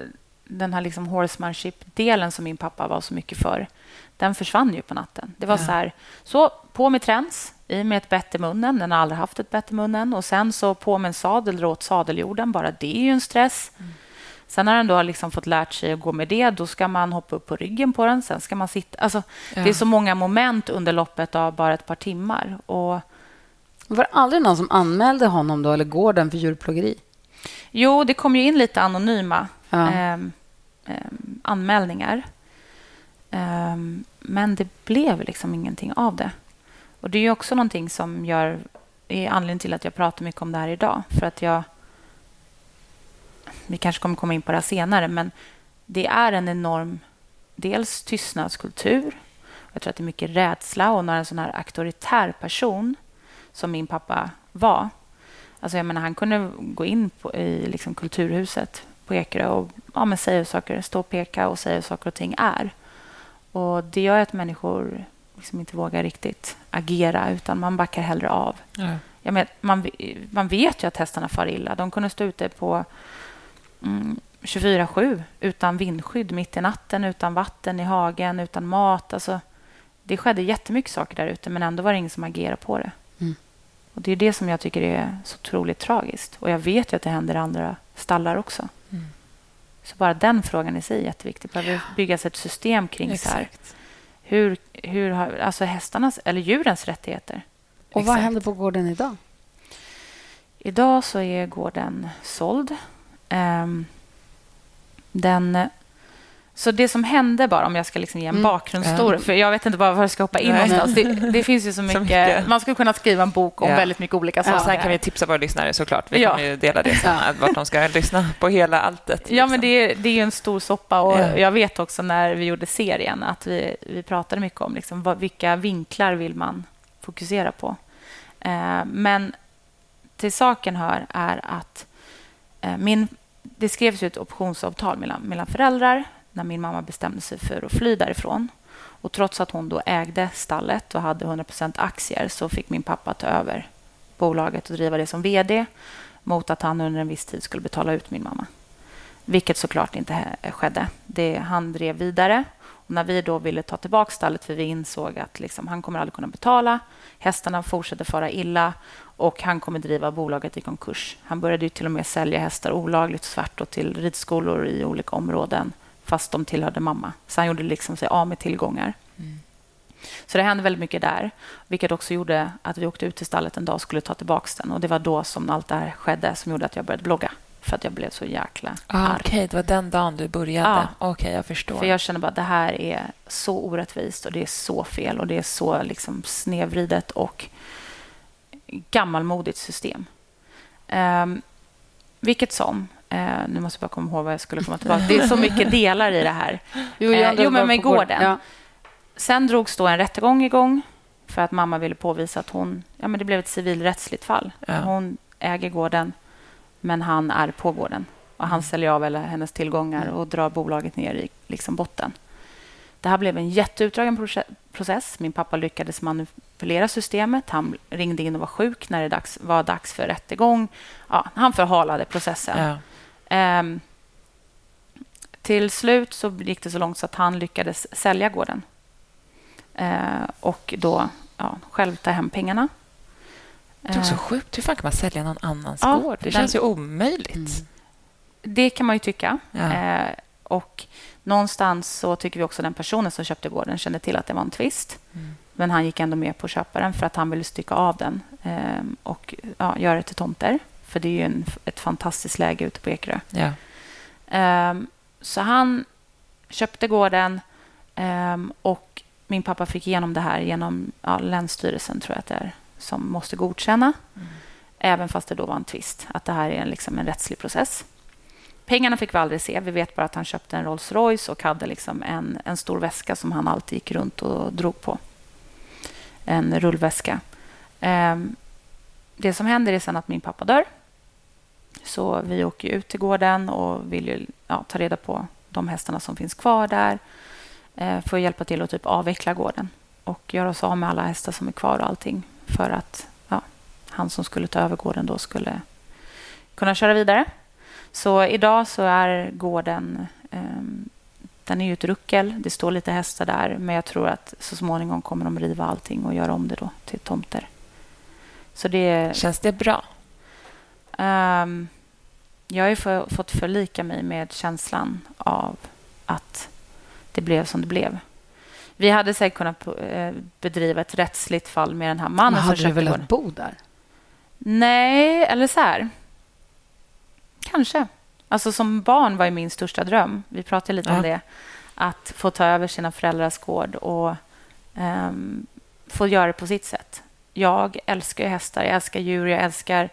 den här liksom horsemanship-delen som min pappa var så mycket för den försvann ju på natten. Det var ja. så här, så på med träns, i med ett bett i munnen. Den har aldrig haft ett bett i munnen. Och sen så på med en sadel, åt sadeljorden. Bara det är ju en stress. Mm. Sen när den då har liksom fått lärt sig att gå med det, då ska man hoppa upp på ryggen på den. Sen ska man sitta... Alltså, ja. Det är så många moment under loppet av bara ett par timmar. Och... Var det aldrig någon som anmälde honom då, eller gården för djurplågeri? Jo, det kom ju in lite anonyma ja. eh, eh, anmälningar. Um, men det blev liksom ingenting av det. Och Det är också någonting som gör, är anledningen till att jag pratar mycket om det här idag. För att jag... Vi kanske kommer komma in på det här senare, men det är en enorm dels tystnadskultur. Jag tror att det är mycket rädsla. Och när en sån här auktoritär person som min pappa var... Alltså jag menar, han kunde gå in på, i liksom Kulturhuset på Ekerö och ja, men säga saker, stå och peka och säga hur saker och ting är. Och Det gör att människor liksom inte vågar riktigt agera, utan man backar hellre av. Ja. Jag men, man, man vet ju att hästarna far illa. De kunde stå ute på mm, 24-7 utan vindskydd mitt i natten, utan vatten i hagen, utan mat. Alltså, det skedde jättemycket saker där ute, men ändå var det ingen som agerade på det. Mm. Och Det är det som jag tycker är så otroligt tragiskt. Och Jag vet ju att det händer i andra stallar också. Mm. Så bara den frågan i sig är jätteviktig. Det behöver byggas ett system kring så här. Exakt. Hur, hur har, alltså hästarnas eller djurens rättigheter. Och vad Exakt. händer på gården idag? Idag så är gården såld. Ehm, den, så det som hände, bara om jag ska liksom ge en Mm. bakgrundsstory, för jag vet inte bara var jag ska hoppa in Nej. någonstans. Det, det finns ju så mycket, mycket. Man skulle kunna skriva en bok om Ja. väldigt mycket olika saker. sen kan vi tipsa våra lyssnare såklart. Vi Ja. kommer ju dela det sen, att vart de ska lyssna på hela alltet. Ja, liksom. men det är, det är ju en stor soppa. Och Ja. Jag vet också när vi gjorde serien att vi, vi pratade mycket om liksom, vad, vilka vinklar vill man fokusera på. Eh, men till saken hör är att Eh, min, det skrevs ju ett optionsavtal mellan, mellan föräldrar när min mamma bestämde sig för att fly därifrån. Och trots att hon då ägde stallet och hade 100% aktier så fick min pappa ta över bolaget och driva det som vd mot att han under en viss tid skulle betala ut min mamma. Vilket såklart inte skedde. Det, han drev vidare. Och när vi då ville ta tillbaka stallet, för vi insåg att liksom, han kommer aldrig kunna betala. Hästarna fortsätter fara illa och han kommer driva bolaget i konkurs. Han började ju till och med sälja hästar olagligt svart och till ridskolor i olika områden fast de tillhörde mamma. Så han gjorde liksom sig av med tillgångar. Så det hände väldigt mycket där, vilket också gjorde att vi åkte ut till stallet en dag och skulle ta tillbaka den. Och Det var då som allt det här skedde som gjorde att jag började blogga. För att jag blev så jäkla Ah, arg. Okej, det var den dagen du började. Ja. Okej, jag förstår. För jag känner bara att det här är så orättvist och det är så fel och det är så liksom snedvridet och gammalmodigt system. Um, vilket som. eh, nu måste jag bara komma ihåg vad jag skulle komma tillbaka Det är så mycket delar i det här. Jo, undrar jo, men med på gården- gården. Ja. Sen drogs då en rättegång igång för att mamma ville påvisa att hon... Ja, men det blev ett civilrättsligt fall. Ja. Hon äger gården, men han är på gården. Och Han säljer av alla hennes tillgångar och drar bolaget ner i liksom botten. Det här blev en jätteutdragen proce- process. Min pappa lyckades manipulera systemet. Han ringde in och var sjuk när det dags, var dags för rättegång. Ja, han förhalade processen. Ja. Ehm, till slut så gick det så långt så att han lyckades sälja gården. Eh, och då ja, själv ta hem pengarna. Det är också Eh, sjukt. Hur fan kan man sälja någon annans Ja, gård? Det den- känns ju omöjligt. Mm. det kan man ju tycka. Ja. Eh, och någonstans så tycker vi också den personen som köpte gården kände till att det var en tvist. Mm. Men han gick ändå med på att köpa den för att han ville stycka av den eh, och ja, göra det till tomter. För det är ju en, ett fantastiskt läge ute på Ekerö. Ja. Ehm, så han köpte gården ehm, och min pappa fick igenom det här genom ja, Länsstyrelsen, tror jag att det är, som måste godkänna. Även fast det då var en tvist, att det här är en, liksom en rättslig process. Pengarna fick vi aldrig se. Vi vet bara att han köpte en Rolls Royce och hade liksom en, en stor väska som han alltid gick runt och drog på. En rullväska. Ehm, det som händer är sen att min pappa dör. Så vi åker ut till gården och vill ju, ja, ta reda på de hästarna som finns kvar där eh, för att hjälpa till att typ avveckla gården och göra oss av med alla hästar som är kvar och allting för att ja, han som skulle ta över gården då skulle kunna köra vidare. Så idag så är gården ehm, den är ju ett ruckel. Det står lite hästar där, men jag tror att så småningom kommer de riva allting och göra om det då till tomter. Så det, Känns det bra? Ehm, jag har ju få, fått förlika mig med känslan av att det blev som det blev. Vi hade säkert kunnat eh, bedriva ett rättsligt fall med den här mannen Men hade du velat gården. bo där? Nej, eller så här. Kanske. Alltså som barn var ju min största dröm. Vi pratade lite Ja. om det. Att få ta över sina föräldrars gård och ehm, få göra det på sitt sätt. Jag älskar hästar, jag älskar djur, jag älskar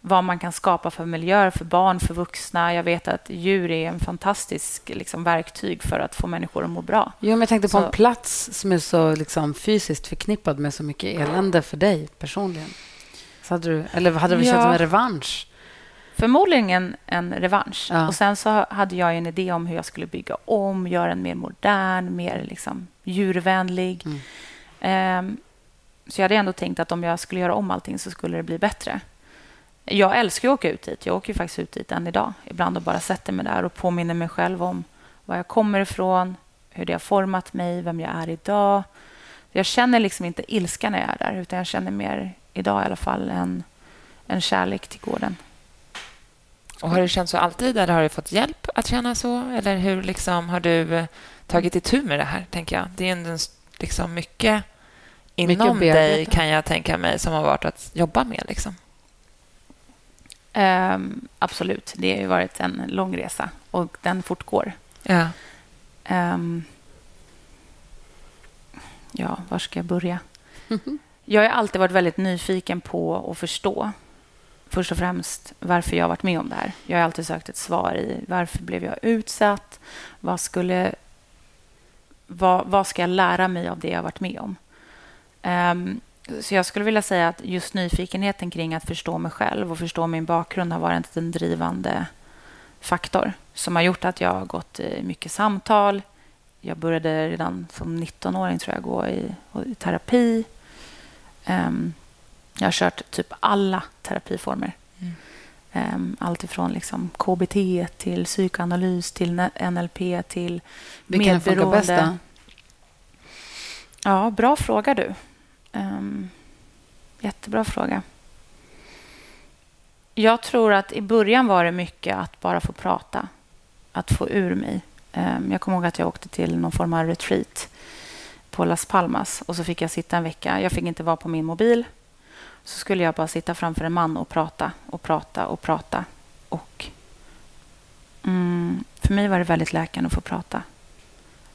vad man kan skapa för miljöer för barn, för vuxna. Jag vet att djur är en fantastisk liksom, verktyg för att få människor att må bra. Jo, men jag tänkte på Så- en plats som är så liksom, fysiskt förknippad med så mycket elände för dig personligen. Så hade du, eller hade det Ja. känts som en revansch? Förmodligen en, en revansch. Ja. Och Sen så hade jag en idé om hur jag skulle bygga om, göra den mer modern, mer liksom djurvänlig. Mm. Ehm, så jag hade ändå tänkt att om jag skulle göra om allting så skulle det bli bättre. Jag älskar att åka ut dit. Jag åker ju faktiskt ut dit än idag. Ibland och bara sätter mig där och påminner mig själv om var jag kommer ifrån, hur det har format mig, vem jag är idag. Jag känner liksom inte ilska när jag är där, utan jag känner mer idag i alla fall en, en kärlek till gården. Och Har det känts så alltid, eller har du fått hjälp att känna så? Eller hur liksom, har du eh, tagit itu med det här, tänker jag? Det är en, liksom mycket inom mycket dig, kan jag tänka mig, som har varit att jobba med. Liksom. Um, absolut. Det har varit en lång resa och den fortgår. Ja. Um, ja, var ska jag börja? Jag har alltid varit väldigt nyfiken på att förstå först och främst varför jag har varit med om det här. Jag har alltid sökt ett svar i varför blev jag utsatt? Vad, skulle, vad, vad ska jag lära mig av det jag har varit med om? Um, så jag skulle vilja säga att just nyfikenheten kring att förstå mig själv och förstå min bakgrund har varit en drivande faktor som har gjort att jag har gått i mycket samtal. Jag började redan som 19-åring tror jag gå i, i terapi. Um, jag har kört typ alla terapiformer. Mm. Um, allt ifrån liksom KBT till psykoanalys till NLP till Vilken medberoende. funkar bäst då? Ja, bra fråga du. Um, jättebra fråga. Jag tror att i början var det mycket att bara få prata. Att få ur mig. Um, jag kommer ihåg att jag åkte till någon form av retreat på Las Palmas och så fick jag sitta en vecka. Jag fick inte vara på min mobil. Så skulle jag bara sitta framför en man och prata och prata och prata. Och mm, För mig var det väldigt läkande att få prata.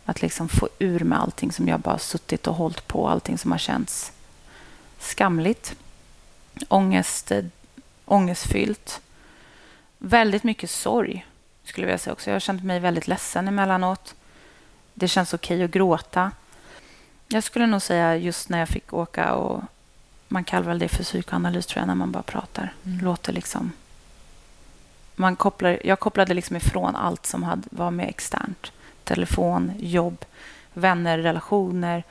Att liksom få ur med allting som jag bara suttit och hållit på. Allting som har känts skamligt, ångest, ångestfyllt. Väldigt mycket sorg, skulle jag vilja säga också. Jag har känt mig väldigt ledsen emellanåt. Det känns okej okay att gråta. Jag skulle nog säga just när jag fick åka och man kallar väl det för psykoanalys tror jag, när man bara pratar. Mm. Låter liksom... Man kopplar, jag kopplade liksom ifrån allt som hade, var med externt. Telefon, jobb, vänner, relationer.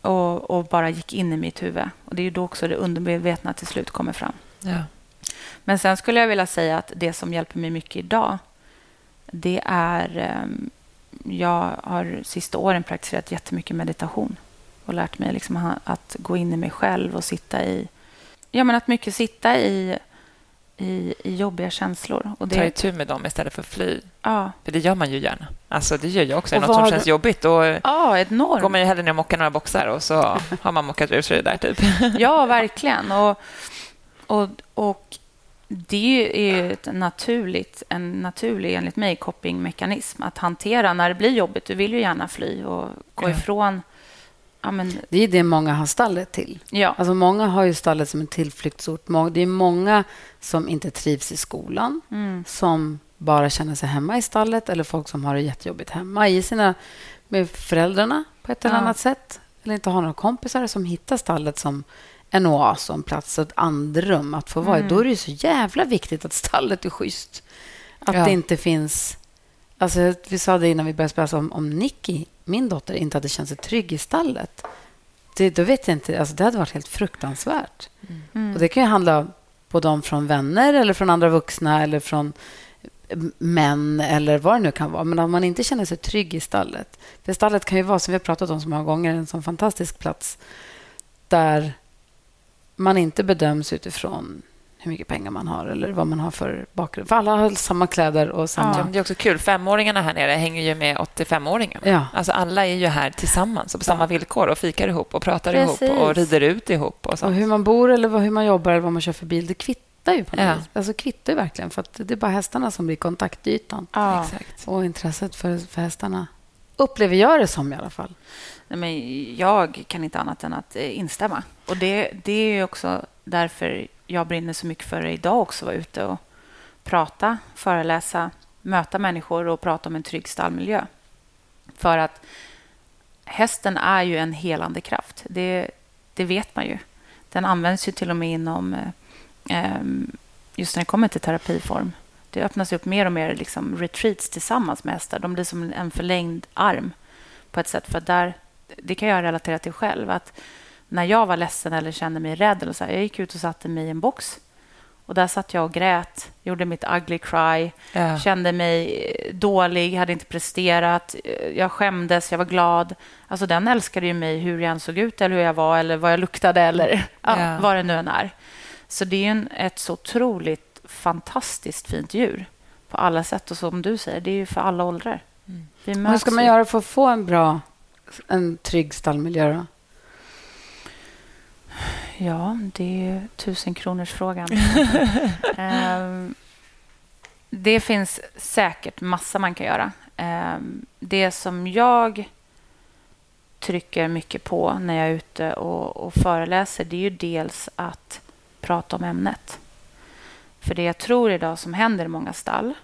Och, och, bara gick in i mitt huvud. Och Det är då också det undermedvetna till slut kommer fram. Ja. Men sen skulle jag vilja säga att det som hjälper mig mycket idag det är... Um, jag har sista åren praktiserat jättemycket meditation och lärt mig liksom att gå in i mig själv och sitta i... Ja, men att mycket sitta i, i, i jobbiga känslor. Och det... Ta itu med dem istället för fly. Ja. För det gör man ju gärna. Alltså, det gör jag också. Och Något som känns jobbigt. Då ja, enormt. går man ju hellre ner och mockar några boxar och så har man mockat ur sig det där. Typ. Ja, verkligen. Och, och, och det är ett naturligt, en naturlig, enligt mig, copingmekanism att hantera när det blir jobbigt. Du vill ju gärna fly och gå ifrån Ja, men... Det är det många har stallet till. Ja. Alltså många har ju stallet som en tillflyktsort. Det är många som inte trivs i skolan, mm. som bara känner sig hemma i stallet eller folk som har det jättejobbigt hemma i sina, med föräldrarna på ett eller ja. annat sätt. Eller inte har några kompisar som hittar stallet som en oas och en plats, ett andrum att få vara i. Mm. Då är det så jävla viktigt att stallet är schysst. Att ja. det inte finns... Alltså, vi sa det innan vi började spela om, om Nicky min dotter inte hade känt sig trygg i stallet, det, då vet jag inte. Alltså det hade varit helt fruktansvärt. Mm. Och Det kan ju handla både om från vänner eller från andra vuxna eller från män eller vad det nu kan vara. Men om man inte känner sig trygg i stallet. För stallet kan ju vara, som vi har pratat om så många gånger, en sån fantastisk plats där man inte bedöms utifrån hur mycket pengar man har eller vad man har för bakgrund. För alla har samma kläder och samma... Ja, det är också kul. Femåringarna här nere hänger ju med 85-åringarna. Ja. Alltså alla är ju här tillsammans och på samma villkor och fikar ihop och pratar Precis. ihop och rider ut ihop. Och, sånt. och hur man bor eller hur man jobbar eller vad man kör för bil, det kvittar ju på något ja. vis. Alltså kvittar ju verkligen för att det är bara hästarna som blir kontaktytan. Ja. Exakt. Och intresset för, för hästarna upplever jag det som i alla fall. Nej, men jag kan inte annat än att eh, instämma. Och det, det är också därför jag brinner så mycket för det idag också, vara ute och prata, föreläsa, möta människor och prata om en trygg stallmiljö. För att hästen är ju en helande kraft. Det, det vet man ju. Den används ju till och med inom... Eh, just när det kommer till terapiform. Det öppnas upp mer och mer liksom retreats tillsammans med hästar. De blir som en förlängd arm på ett sätt. För där, Det kan jag relatera till själv. att när jag var ledsen eller kände mig rädd. Eller så här, jag gick ut och satte mig i en box Och där satt jag och grät, gjorde mitt ugly cry, Ja. kände mig eh, dålig, hade inte presterat, eh, jag skämdes, jag var glad. Alltså den älskade ju mig hur jag än såg ut eller hur jag var eller vad jag luktade eller ja, Ja. vad det nu än är. Så det är en, ett så otroligt fantastiskt fint djur på alla sätt. Och som du säger, det är ju för alla åldrar. Mm. Hur ska man göra för att få en bra, en trygg stallmiljö? Då? Ja, det är ju tusen kronors frågan. Ehm, det finns säkert massa man kan göra. Ehm, det som jag trycker mycket på när jag är ute och, och föreläser det är ju dels att prata om ämnet. För det jag tror idag som händer i många stall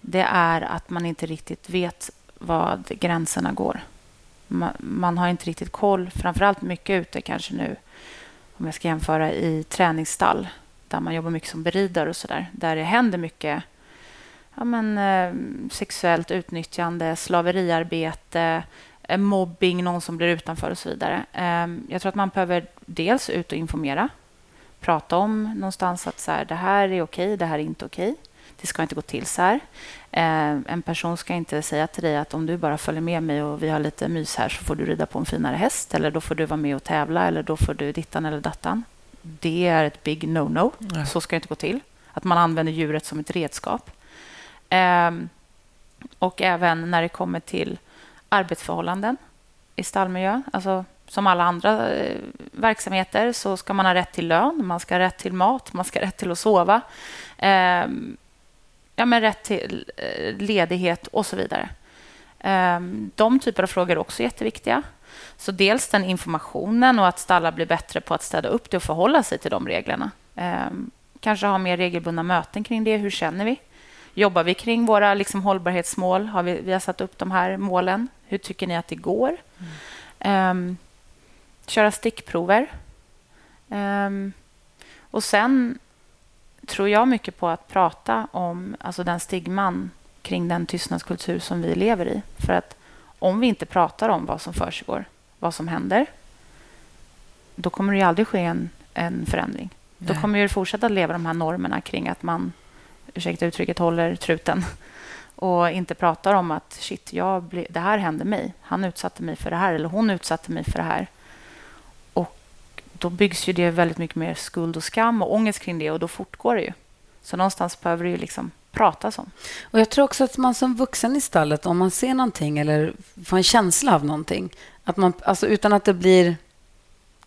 det är att man inte riktigt vet vad gränserna går. Man, man har inte riktigt koll, framförallt mycket ute kanske nu om jag ska jämföra i träningsstall där man jobbar mycket som beridare och sådär. Där det händer mycket ja, men, eh, sexuellt utnyttjande, slaveriarbete, eh, mobbing, någon som blir utanför och så vidare. Eh, jag tror att man behöver dels ut och informera. Prata om någonstans att så här, det här är okej, det här är inte okej. Det ska inte gå till så här. Eh, en person ska inte säga till dig att om du bara följer med mig och vi har lite mys här så får du rida på en finare häst eller då får du vara med och tävla eller då får du dittan eller dattan. Det är ett big no-no. Så ska det inte gå till. Att man använder djuret som ett redskap. Ehm, och även när det kommer till arbetsförhållanden i stallmiljö. Alltså, som alla andra eh, verksamheter så ska man ha rätt till lön, man ska ha rätt till mat, man ska ha rätt till att sova. Ja, men rätt till eh, ledighet och så vidare. Ehm, de typer av frågor är också jätteviktiga. Så dels den informationen och att stallar blir bättre på att städa upp det och förhålla sig till de reglerna. Ehm, kanske ha mer regelbundna möten kring det. Hur känner vi? Jobbar vi kring våra liksom, hållbarhetsmål? Har vi, vi har satt upp de här målen. Hur tycker ni att det går? Ehm, köra stickprover. Ehm, och sen tror jag mycket på att prata om alltså den stigman kring den tystnadskultur som vi lever i. För att om vi inte pratar om vad som försiggår, vad som händer, då kommer det ju aldrig ske en, en förändring. Då Nej. kommer vi fortsätta leva de här normerna kring att man, ursäkta uttrycket, håller truten och inte pratar om att shit, jag ble, det här hände mig. Han utsatte mig för det här eller hon utsatte mig för det här. Då byggs ju det väldigt mycket mer skuld och skam och ångest kring det och då fortgår det ju. Så någonstans behöver det ju liksom pratas om. Och Jag tror också att man som vuxen i stallet, om man ser någonting eller får en känsla av någonting, att man, alltså utan att det blir...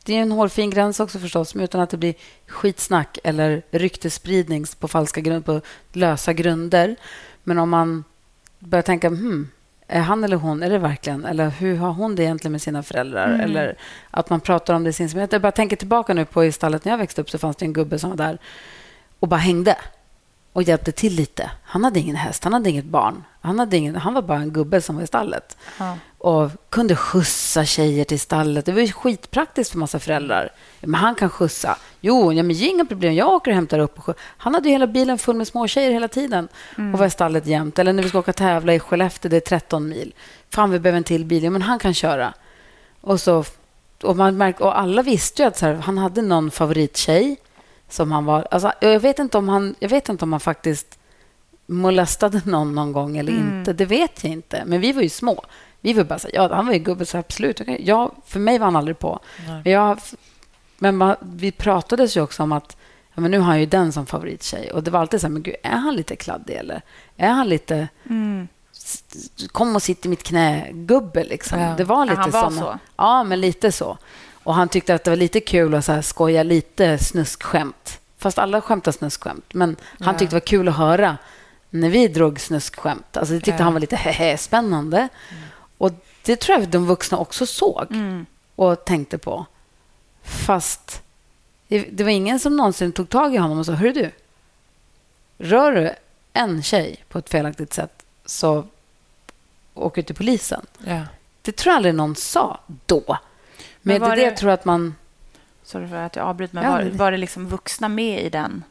Det är en hårfin gräns också förstås, men utan att det blir skitsnack eller ryktesspridning på falska grund, på lösa grunder. Men om man börjar tänka, hmm, är han eller hon, är det verkligen? Eller hur har hon det egentligen med sina föräldrar? Mm. Eller att man pratar om det sinsemellan. Jag bara tänker tillbaka nu på i stallet när jag växte upp så fanns det en gubbe som var där och bara hängde och hjälpte till lite. Han hade ingen häst, han hade inget barn. Han, hade ingen, han var bara en gubbe som var i stallet Ja. Och kunde skjutsa tjejer till stallet. Det var ju skitpraktiskt för massa föräldrar. Men han kan skjutsa. Jo, ja, men inga problem. Jag åker och hämtar upp. Och han hade ju hela bilen full med små tjejer hela tiden och var i stallet jämt. Eller när vi ska åka tävla i Skellefteå, det är 13 mil. Fan, vi behöver en till bil. Ja, men han kan köra. Och, så, och, man märk, och alla visste ju att här, han hade någon favorittjej som han var... Alltså, jag, vet inte om han, jag vet inte om han faktiskt molestade någon någon gång eller inte. Det vet jag inte. Men vi var ju små. Vi var bara så här, ja, han var ju gubbe, så absolut. okej. Ja, för mig var han aldrig på. Nej. Men, jag, men man, vi pratades ju också om att ja, men nu har han ju den som favorittjej. Och det var alltid så här, men gud, är han lite kladdig eller? Är han lite... Mm. Kom och sitt i mitt knä, gubbe liksom. Ja. Det var Ja, lite han var såna- så. Ja, men lite så. Och han tyckte att det var lite kul att så här skoja lite snuskskämt. Fast alla skämtar snuskskämt. Men han Ja. tyckte det var kul att höra när vi drog snuskskämt. Alltså det tyckte Ja. han var lite hehe, spännande. Och det tror jag de vuxna också såg Mm. och tänkte på. Fast det, det var ingen som någonsin tog tag i honom och sa Hörru du, rör du en tjej på ett felaktigt sätt så åker du till polisen. Ja. Det tror jag aldrig någon sa då. Men, Men det, det det- tror jag att man... Sorry för att jag avbryter, men var, det- var det liksom vuxna med i den?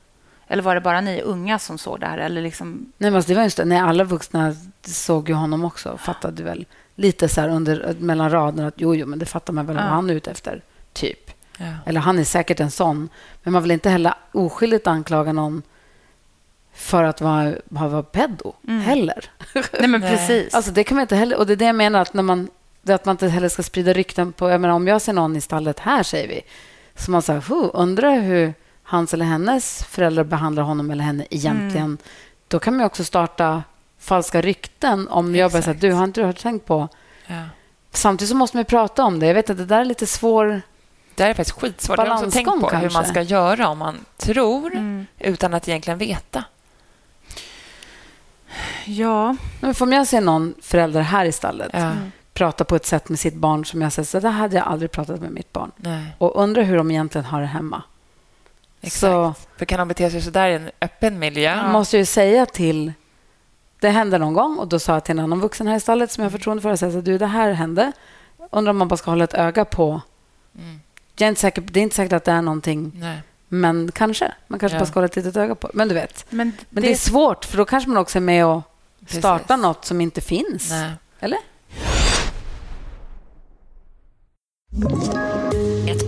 Eller var det bara ni unga som såg det här? Eller liksom, Nej, men alltså, det var just. Nej, alla vuxna såg ju honom också och fattade väl lite så här under, mellan raderna att jo, jo, men det fattar man väl vad Ja. han är ute efter, typ. Ja. Eller han är säkert en sån. Men man vill inte heller oskyldigt anklaga någon för att vara, vara pedo heller. Nej, men precis. Alltså det kan man inte heller... Och det är det jag menar, att, när man, att man inte heller ska sprida rykten på... Jag menar, om jag ser någon i stallet här, säger vi, så man säger, undrar hur hans eller hennes föräldrar behandlar honom eller henne egentligen. Då kan man också starta falska rykten om jag bara säger, Exakt. du har inte du tänkt på... Ja. Samtidigt så måste man ju prata om det. Jag vet att det där är lite svår... Det här är faktiskt skitsvårt. Jag har också tänkt på Balansgång, hur man kanske. ska göra om man tror Mm. utan att egentligen veta. Ja. Men får jag se någon förälder här i stallet Ja. prata på ett sätt med sitt barn som jag säger, så där hade jag aldrig pratat med mitt barn. Nej, Och undrar hur de egentligen har det hemma. exakt. Så För kan de bete sig så där i en öppen miljö? Jag måste ju säga till... Det hände någon gång och då sa jag till en annan vuxen här i stallet som jag har förtroende för, jag sa, du, det här hände. Undrar om man bara ska hålla ett öga på... Mm. Jag är inte säker, det är inte säkert att det är någonting, Nej. men kanske. Man kanske Ja. bara ska hålla ett litet öga på Men du vet. Men, Men det, är svårt, för då kanske man också är med och startar Precis. något som inte finns. Nej. Eller?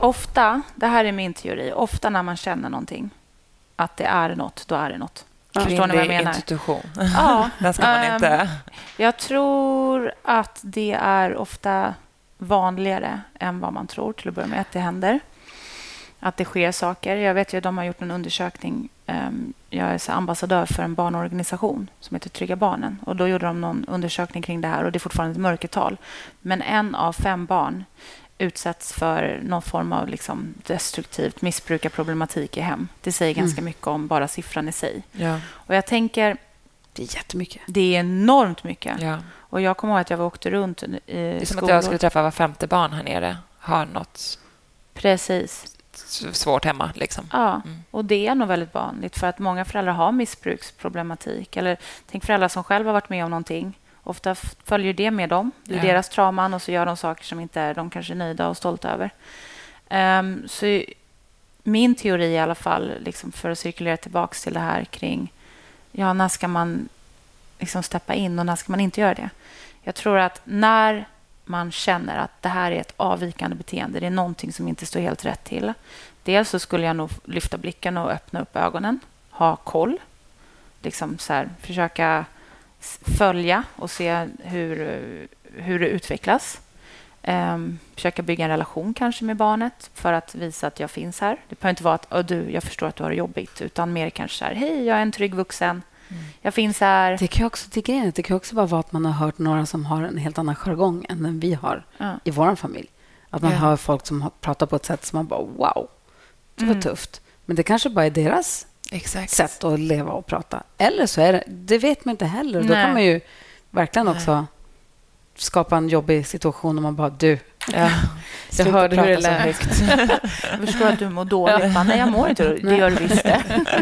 Ofta, det här är min teori, ofta när man känner någonting, att det är något, då är det något. Förstår ni vad jag menar? institution. Ja, Den ska man ehm, inte... Jag tror att det är ofta vanligare än vad man tror till att börja med att det händer. Att det sker saker. Jag vet ju att de har gjort en undersökning. ehm, Jag är ambassadör för en barnorganisation som heter Trygga Barnen. Och Då gjorde de någon undersökning kring det här och det är fortfarande ett mörkertal. Men en av fem barn utsätts för någon form av liksom destruktivt missbrukarproblematik i hem. Det säger ganska mycket om bara siffran i sig. Ja. Och jag tänker, Det är jättemycket. det är enormt mycket. Ja. Och jag kommer ihåg att jag åkte runt i Det är som skolor. att jag skulle träffa var femte barn här nere har något Precis. svårt hemma. Liksom. Ja, Mm. och det är nog väldigt vanligt för att många föräldrar har missbruksproblematik. Eller tänk föräldrar som själva har varit med om någonting. Ofta följer det med dem. Det är Ja. deras trauman och så gör de saker som inte är de kanske nöjda och stolta över. Ehm, så min teori i alla fall, liksom för att cirkulera tillbaka till det här kring ja, när ska man liksom steppa in och när ska man inte göra det? Jag tror att när man känner att det här är ett avvikande beteende, det är någonting som inte står helt rätt till. Dels så skulle jag nog lyfta blicken och öppna upp ögonen, ha koll, liksom så här, försöka följa och se hur, hur det utvecklas. Ehm, försöka bygga en relation kanske med barnet för att visa att jag finns här. Det behöver inte vara att "Åh, du, jag förstår att du har det jobbigt, utan mer kanske så här, hej, jag är en trygg vuxen. Jag finns här. Det kan också, det, grejen det kan också bara vara att man har hört några som har en helt annan jargong än den vi har Ja. i vår familj. Att man Ja. hör folk som pratar på ett sätt som man bara wow, det var Mm. tufft. Men det kanske bara är deras Exakt. sätt att leva och prata. Eller så är det... Det vet man inte heller. Då Nej. kan man ju verkligen Nej. också skapa en jobbig situation om man bara du, Ja. jag Sluta hörde hur det lät. högt. Jag förstår att du mår dåligt. Bara, Nej, jag mår inte. Det gör du visst det.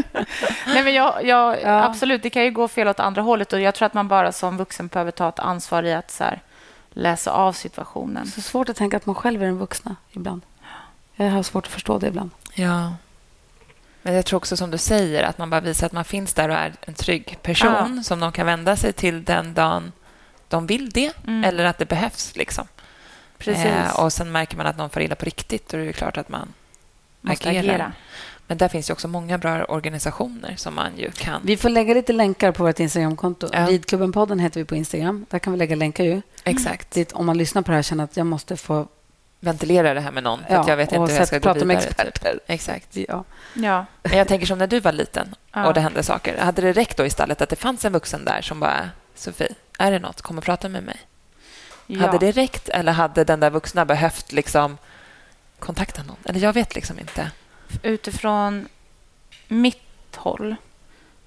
Nej, men jag, jag, Ja. Absolut, det kan ju gå fel åt andra hållet. Och Jag tror att man bara som vuxen behöver ta ett ansvar i att så här, läsa av situationen. Så svårt att tänka att man själv är den vuxna ibland. Jag har svårt att förstå det ibland. Ja. Men jag tror också som du säger, att man bara visar att man finns där och är en trygg person som de kan vända sig till den dagen de vill det Mm. eller att det behövs. Liksom. Precis. Eh, och sen märker man att någon får illa på riktigt och det är klart att man Måste agerar. agera. Men där finns ju också många bra organisationer som man ju kan... Vi får lägga lite länkar på vårt Instagramkonto. Ja. Ridklubben-podden heter vi på Instagram. Där kan vi lägga länkar ju. Exakt. Dit, om man lyssnar på det här och känner att jag måste få Ventilera det här med någon, för att jag vet inte hur jag ska gå prata med vidare. typ. experter. Exakt. Ja. Ja. Men jag tänker som när du var liten Ja. och det hände saker. Hade det räckt då i stallet att det fanns en vuxen där som bara Sofie, är det något? Kom och prata med mig. Ja. Hade det räckt eller hade den där vuxna behövt liksom kontakta någon? Eller jag vet liksom inte. Utifrån mitt håll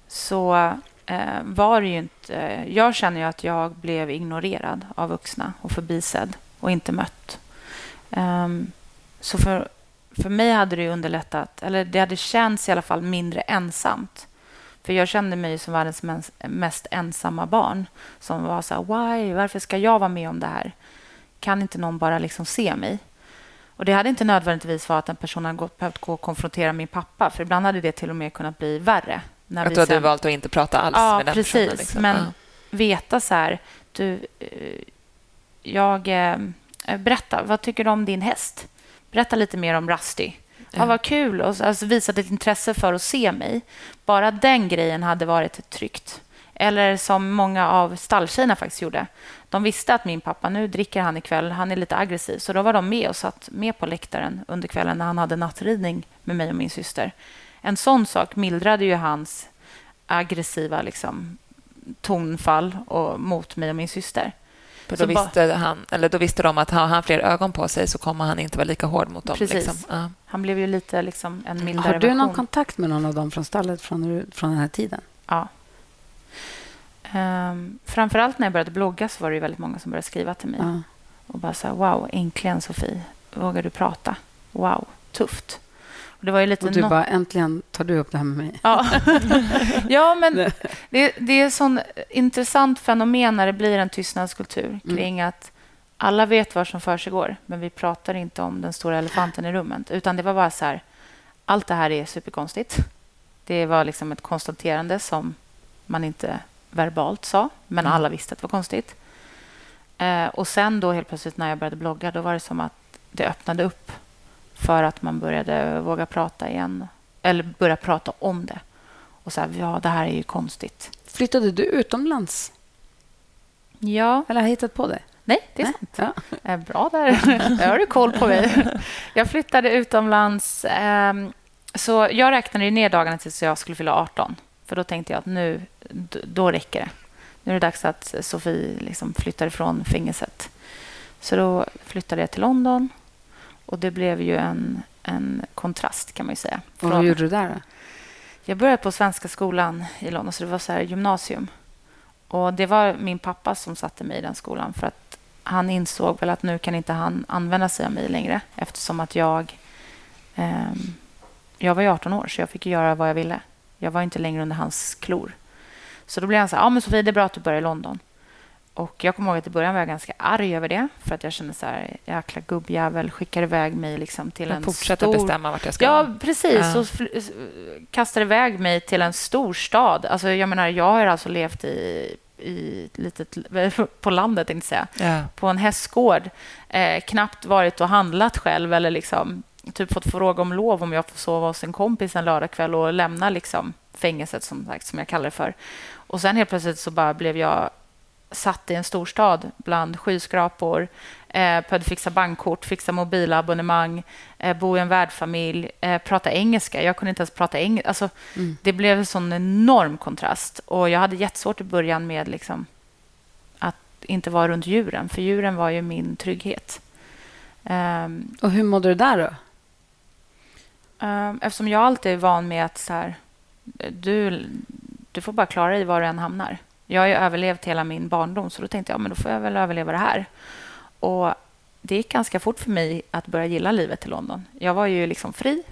så eh, var det ju inte... Jag känner ju att jag blev ignorerad av vuxna och förbisedd och inte mött. Ehm, så för för mig hade det underlättat, eller det hade känts i alla fall mindre ensamt. För jag kände mig som världens mest ensamma barn som var så här, why, varför ska jag vara med om det här? Kan inte någon bara liksom se mig? Och Det hade inte nödvändigtvis varit att en person hade gått, behövt gå och konfrontera min pappa, för ibland hade det till och med kunnat bli värre. När att du hade valt att inte prata alls ja, med den precis. personen? Liksom. Men ja. veta så här, du, eh, jag... Eh, berätta, vad tycker du om din häst? Berätta lite mer om Rusty. Ja, vad kul. Och alltså, visat ett intresse för att se mig. Bara den grejen hade varit tryggt. Eller som många av stalltjejerna faktiskt gjorde. De visste att min pappa, nu dricker han ikväll, han är lite aggressiv. Så då var de med och satt med på läktaren under kvällen när han hade nattridning med mig och min syster. En sån sak mildrade ju hans aggressiva liksom, tonfall och, mot mig och min syster. För då, visste han, eller då visste de att har han fler ögon på sig så kommer han inte vara lika hård mot dem. Precis. Liksom. Ja. Han blev ju lite liksom en mildare Har du version. någon kontakt med någon av dem från stallet från, från den här tiden? Ja. Um, framförallt när jag började blogga så var det väldigt många som började skriva till mig. Ja. Och bara så här, wow, äntligen Sofie, vågar du prata? Wow, tufft. Det var ju lite och du no bara, äntligen tar du upp det här med mig. Ja, ja men det, det är ett sånt intressant fenomen när det blir en tystnadskultur mm. kring mm. att alla vet vad som försiggår, men vi pratar inte om den stora elefanten i rummet. Utan det var bara så här, allt det här är superkonstigt. Det var liksom ett konstaterande som man inte verbalt sa, men mm. alla visste att det var konstigt. Eh, och sen då helt plötsligt när jag började blogga, då var det som att det öppnade upp för att man började våga prata igen. Eller börja prata om det. Och så här, ja, det här är ju konstigt. Flyttade du utomlands? Ja. Eller har hittat på det? Nej, det är Nej. sant. Ja. Bra där. Där har du koll på mig. Jag flyttade utomlands. Ehm, så jag räknade ner dagarna tills jag skulle fylla 18. För då tänkte jag att nu, då räcker det. Nu är det dags att Sofie liksom flyttar ifrån fängelset. Så då flyttade jag till London och det blev ju en, en kontrast, kan man ju säga. Och vad gjorde du där? Då? Jag började på Svenska skolan i London, så det var så gymnasium. Och Det var min pappa som satte mig i den skolan för att han insåg väl att nu kan inte han använda sig av mig längre eftersom att jag... Eh, jag var ju 18 år, så jag fick göra vad jag ville. Jag var inte längre under hans klor. Så då blev han så här, ja men Sofie, det är bra att du börjar i London. Och jag kommer ihåg att i början var jag ganska arg över det. För att jag kände så här, jäkla gubbjävel, skickar iväg mig liksom till en fortsätta stor... bestämma vart jag ska Ja, precis. Ja. Och kastar iväg mig till en stor stad. Alltså, jag menar, jag har alltså levt i, i litet, på landet, inte säga. Ja. På en hästgård. Eh, knappt varit och handlat själv eller liksom typ fått fråga om lov om jag får sova hos en kompis en lördagkväll och lämna liksom fängelset, som, sagt, som jag kallar det för. Och sen helt plötsligt så bara blev jag satt i en storstad bland skyskrapor, eh, behövde fixa bankkort, fixa mobilabonnemang, eh, bo i en värdfamilj, eh, prata engelska. Jag kunde inte ens prata engelska. Alltså, mm. Det blev en sån enorm kontrast. Och Jag hade jättesvårt i början med liksom, att inte vara runt djuren, för djuren var ju min trygghet. Um, och hur mådde du där då? Um, eftersom jag alltid är van med att så här, du, du får bara klara dig var du än hamnar. Jag har ju överlevt hela min barndom, så då tänkte jag men då får jag väl överleva det här. Och Det gick ganska fort för mig att börja gilla livet i London. Jag var ju liksom fri.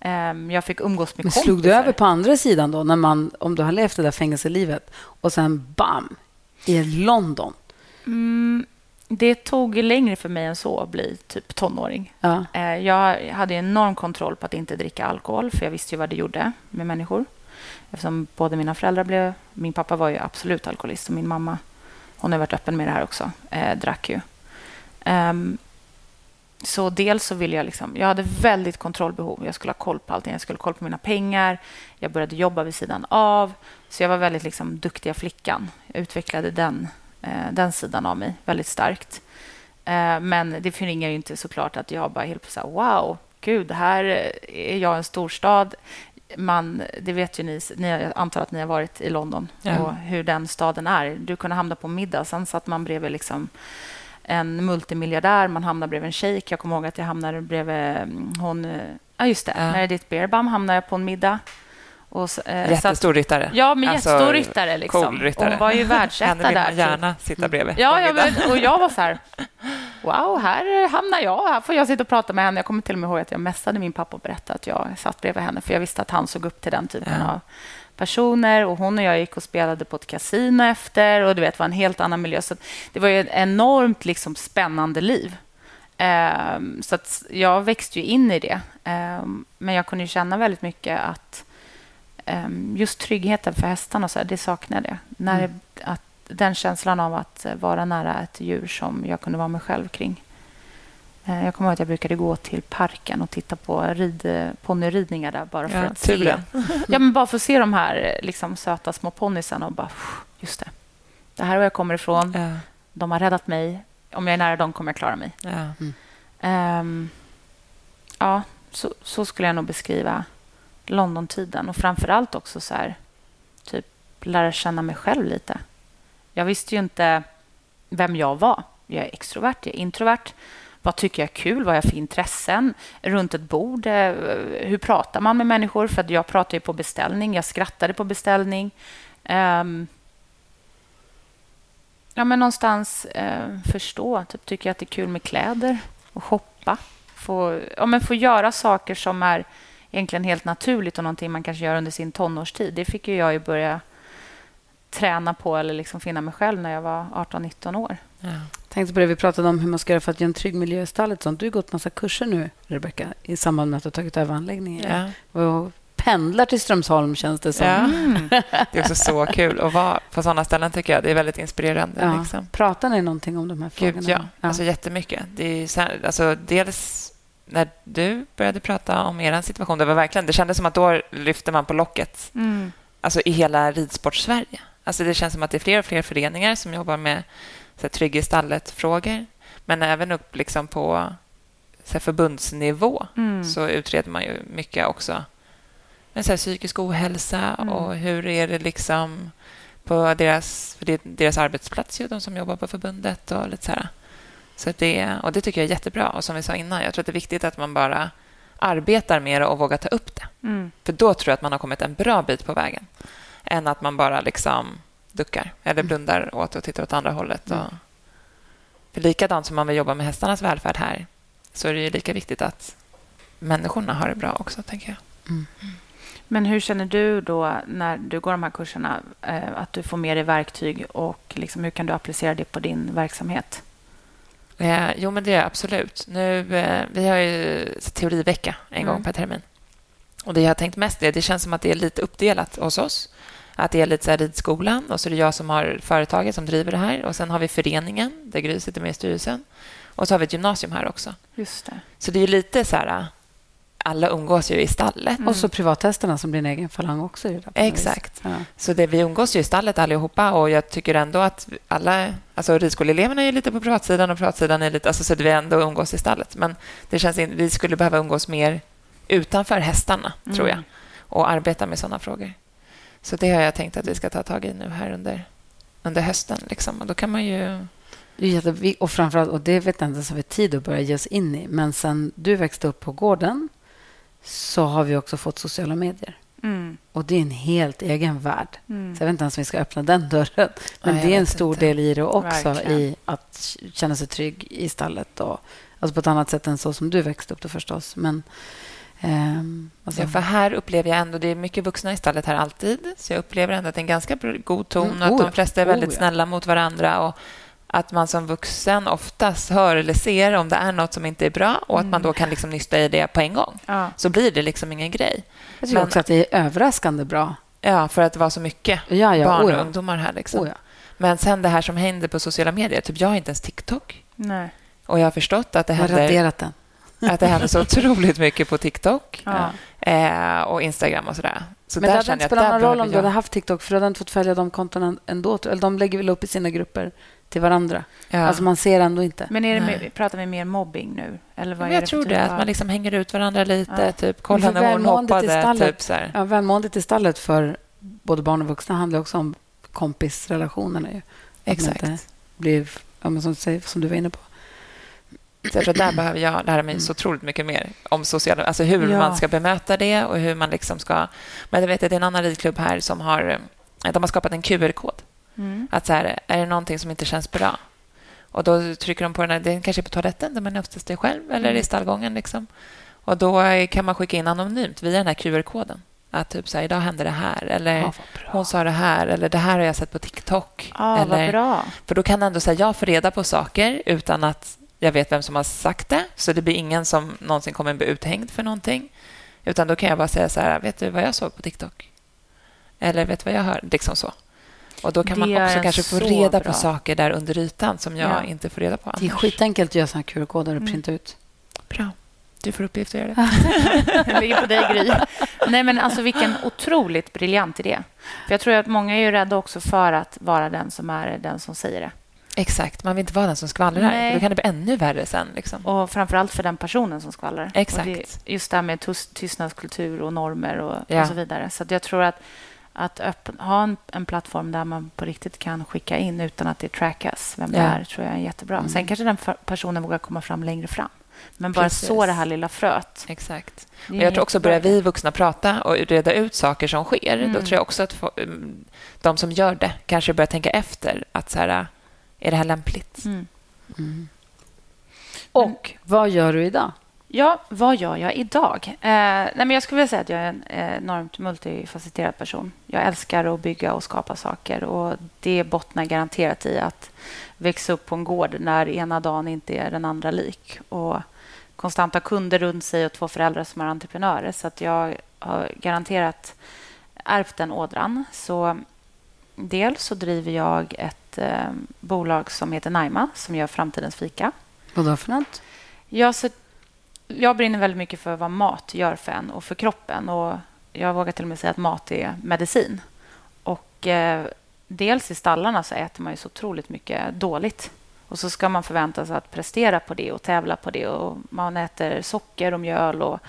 Ehm, jag fick umgås med men kompisar. Slog du över på andra sidan då, när man, om du har levt det där fängelselivet och sen bam, i London? Mm, det tog längre för mig än så att bli typ tonåring. Ja. Eh, jag hade enorm kontroll på att inte dricka alkohol, för jag visste ju vad det gjorde med människor. Eftersom båda mina föräldrar blev... Min pappa var ju absolut alkoholist och min mamma, hon har varit öppen med det här också, eh, drack ju. Um, så dels så ville jag... Liksom, jag hade väldigt kontrollbehov. Jag skulle ha koll på allting. Jag skulle ha koll på mina pengar. Jag började jobba vid sidan av. Så jag var väldigt liksom, duktiga flickan. Jag utvecklade den, eh, den sidan av mig väldigt starkt. Eh, men det förringar ju inte såklart att jag bara helt plötsligt wow, gud, här eh, är jag i en storstad man, det vet ju ni, ni, jag antar att ni har varit i London ja. och hur den staden är. Du kunde hamna på middag, sen satt man bredvid liksom en multimiljardär, man hamnade bredvid en shejk. Jag kommer ihåg att jag hamnade bredvid mm, hon... Ja, just det. Ja. Meredith Beerbam hamnade jag på en middag. Och, eh, jättestor ryttare. Ja, men alltså, jättestor ryttare. Liksom. Cool ryttare. Hon var ju världsetta där. Henne vill man gärna sitta bredvid. Ja, ja men, och jag var så här... wow, här hamnar jag. Här får jag sitta och prata med henne. Jag kommer till och med ihåg att jag mässade min pappa och berättade att jag satt bredvid henne, för jag visste att han såg upp till den typen Ja. av personer. Och Hon och jag gick och spelade på ett kasino efter och du vet, var en helt annan miljö. Så det var ju ett enormt liksom, spännande liv. Ehm, så att jag växte ju in i det. Ehm, men jag kunde känna väldigt mycket att just tryggheten för hästarna, så här, det saknade jag. När Mm. att, den känslan av att vara nära ett djur som jag kunde vara mig själv kring. Eh, Jag kommer ihåg att jag brukade gå till parken och titta på rid, ponnyridningar där bara för Ja, att se. Ja, men bara för att se de här liksom, söta små ponnysarna och bara, just det. Det här är var jag kommer ifrån. Ja, De har räddat mig. Om jag är nära dem kommer jag klara mig. ja. Ehm, ja, så, så skulle jag nog beskriva Londontiden. Och framför allt också så här, typ lära känna mig själv lite. Jag visste ju inte vem jag var. Jag är extrovert, jag är introvert. Vad tycker jag är kul? Vad har jag för intressen? Runt ett bord, eh, hur pratar man med människor? För att jag pratar ju på beställning. Jag skrattade på beställning. Um, ja, men någonstans uh, förstå. Typ, tycker jag att det är kul med kläder och shoppa. Få, ja, men få göra saker som är egentligen helt naturligt och någonting man kanske gör under sin tonårstid. Det fick ju jag ju börja träna på eller liksom finna mig själv när jag var 18-19 år. ja. tänkte på det vi pratade om, hur man ska göra för att ge en trygg miljö i stallet. Sånt. Du har gått massa kurser nu, Rebecka, i samband med att du har tagit över anläggningen. ja. Och pendlar till Strömsholm, känns det som. Ja. Det är också så kul att vara på sådana ställen, tycker jag. Det är väldigt inspirerande. Ja. Liksom. Pratar ni någonting om de här frågorna? Gud, ja. Alltså, jättemycket. Det är så här, alltså, dels när du började prata om er situation, det var verkligen, det kändes som att då lyfte man på locket alltså, i hela ridsport-Sverige. Alltså, det känns som att det är fler och fler föreningar som jobbar med så här, trygg i stallet-frågor, men även upp liksom, på så här, förbundsnivå Mm. så utreder man ju mycket också. Men så här, psykisk ohälsa Mm. och hur är det liksom på deras, för det är deras arbetsplats, ju, de som jobbar på förbundet och lite så här. Så det, och det tycker jag är jättebra. Och som vi sa innan, jag tror att det är viktigt att man bara arbetar mer och vågar ta upp det. Mm. För då tror jag att man har kommit en bra bit på vägen. Än att man bara liksom duckar eller blundar åt och tittar åt andra hållet. Och, för likadant som man vill jobba med hästarnas välfärd här så är det ju lika viktigt att människorna har det bra också, tänker jag. Men hur känner du då när du går de här kurserna eh, att du får med dig verktyg och liksom, hur kan du applicera det på din verksamhet? Eh, jo, men det är jag absolut. Nu, eh, vi har ju teorivecka en gång Mm. per termin. Och Det jag har tänkt mest är det känns som att det är lite uppdelat hos oss. Att det är lite så här ridskolan och så är det jag som har företaget som driver det här. Och Sen har vi föreningen, där Gry sitter med i styrelsen. Och så har vi ett gymnasium här också. Just det. Så det är lite så här... Alla umgås ju i stallet. Och så privathästarna som blir en egen falang också. det. Exakt. Ja. Så det, vi umgås ju i stallet allihopa och jag tycker ändå att alla... Alltså ridskoleeleverna är lite på privatsidan och privatsidan är lite... Alltså så vi ändå umgås i stallet. Men det känns in, vi skulle behöva umgås mer utanför hästarna, tror jag. Mm. Och arbeta med sådana frågor. Så det har jag tänkt att vi ska ta tag i nu här under, under hösten. Liksom. Och då kan man ju... Och framförallt, och det vet jag inte ens om vi tid att börja ge oss in i, men sen du växte upp på gården så har vi också fått sociala medier. Mm. Och det är en helt egen värld. Mm. Så jag vet inte ens om vi ska öppna den dörren. Men jag det är en stor inte. del i det också, Verkligen. i att känna sig trygg i stallet. Och, alltså på ett annat sätt än så som du växte upp då förstås. Men, ehm, alltså, Ja, för här upplever jag ändå... Det är mycket vuxna i stallet här alltid. Så jag upplever ändå att det är en ganska god ton Mm, och att oh de ja. flesta är väldigt Oh ja. snälla mot varandra. Och att man som vuxen oftast hör eller ser om det är något som inte är bra och att man då kan liksom nysta i det på en gång. Ja. Så blir det liksom ingen grej. jag tycker men- också att det är överraskande bra. Ja, för att det var så mycket Ja, ja, barn och ungdomar här. Liksom. Oh. Men sen det här som händer på sociala medier. Typ jag har inte ens TikTok. Nej. Och jag har förstått att det Jag har händer, raderat den. att det händer så otroligt mycket på TikTok eh, och Instagram och sådär. Så Men det hade inte spelat någon roll om du hade haft TikTok, för du hade inte fått följa de kontona ändå. Eller de lägger väl upp i sina grupper till varandra. Ja. Alltså man ser ändå inte. Men är det mer, pratar vi mer mobbing nu? Eller vad är jag det tror det, typ att av- man liksom hänger ut varandra lite. Ja. Typ, kolla när hon hoppade. stallet- Typ, så här. Ja, välmåendet i stallet för både barn och vuxna handlar också om kompisrelationerna. Ju. Exakt. Blir, ja, men som, som du var inne på. Så jag tror att där behöver jag lära mig så otroligt mycket mer om sociala... Alltså hur Ja. man ska bemöta det och hur man liksom ska... Men jag vet att det är en annan ridklubb här som har... De har skapat en QR-kod. Mm. Att så här, är det någonting som inte känns bra? Och Då trycker de på den här, den kanske är på toaletten där man oftast är själv eller Mm. i stallgången. Liksom. Och Då kan man skicka in anonymt via den här QR-koden. Att typ så här, idag hände det här. Eller Ja, hon sa det här. Eller det här har jag sett på TikTok. Ja, eller, bra. För då kan ändå säga jag får reda på saker utan att jag vet vem som har sagt det. Så det blir ingen som någonsin kommer bli uthängd för någonting. Utan då kan jag bara säga så här, vet du vad jag såg på TikTok? Eller vet du vad jag hörde? Liksom så. Och då kan Det man också kanske få reda bra. på saker där under ytan som jag Ja. inte får reda på Det är annars. skitenkelt att göra såna här QR-koder och Mm. printa ut. Bra. Du får uppgift att göra det. Det ligger på dig, Gry. Nej, men alltså vilken otroligt briljant idé. För jag tror att många är ju rädda också för att vara den som är den som säger det. Exakt. Man vill inte vara den som skvallrar. Nej. För då kan det bli ännu värre sen. Liksom. Och framför allt för den personen som skvallrar. Exakt. Och det, just det här med tystnadskultur och normer och, Ja. och så vidare. Så att jag tror att, att öppen, ha en, en plattform där man på riktigt kan skicka in utan att det trackas vem det Ja. är, tror jag är jättebra. Mm. Sen kanske den för- personen vågar komma fram längre fram. Men bara Precis. så det här lilla fröet. Exakt. Och jag tror också, börjar vi vuxna prata och reda ut saker som sker, Mm. då tror jag också att få, um, de som gör det kanske börjar tänka efter. att så här, Är det här lämpligt? Mm. Mm. Och vad gör du idag? Ja, vad gör jag idag? Eh, nej, men jag skulle vilja säga att jag är en eh, enormt multifacetterad person. Jag älskar att bygga och skapa saker. och Det bottnar garanterat i att växa upp på en gård när ena dagen inte är den andra lik. Och konstant ha kunder runt sig och två föräldrar som är entreprenörer. Så att jag har garanterat ärvt den ådran. Så dels så driver jag ett eh, bolag som heter Naima som gör framtidens fika. Vad då för något? Jag, så, jag brinner väldigt mycket för vad mat gör för en och för kroppen. Och jag vågar till och med säga att mat är medicin. Och eh, dels i stallarna så äter man ju så otroligt mycket dåligt. Och så ska man förvänta sig att prestera på det och tävla på det. Och man äter socker och mjöl och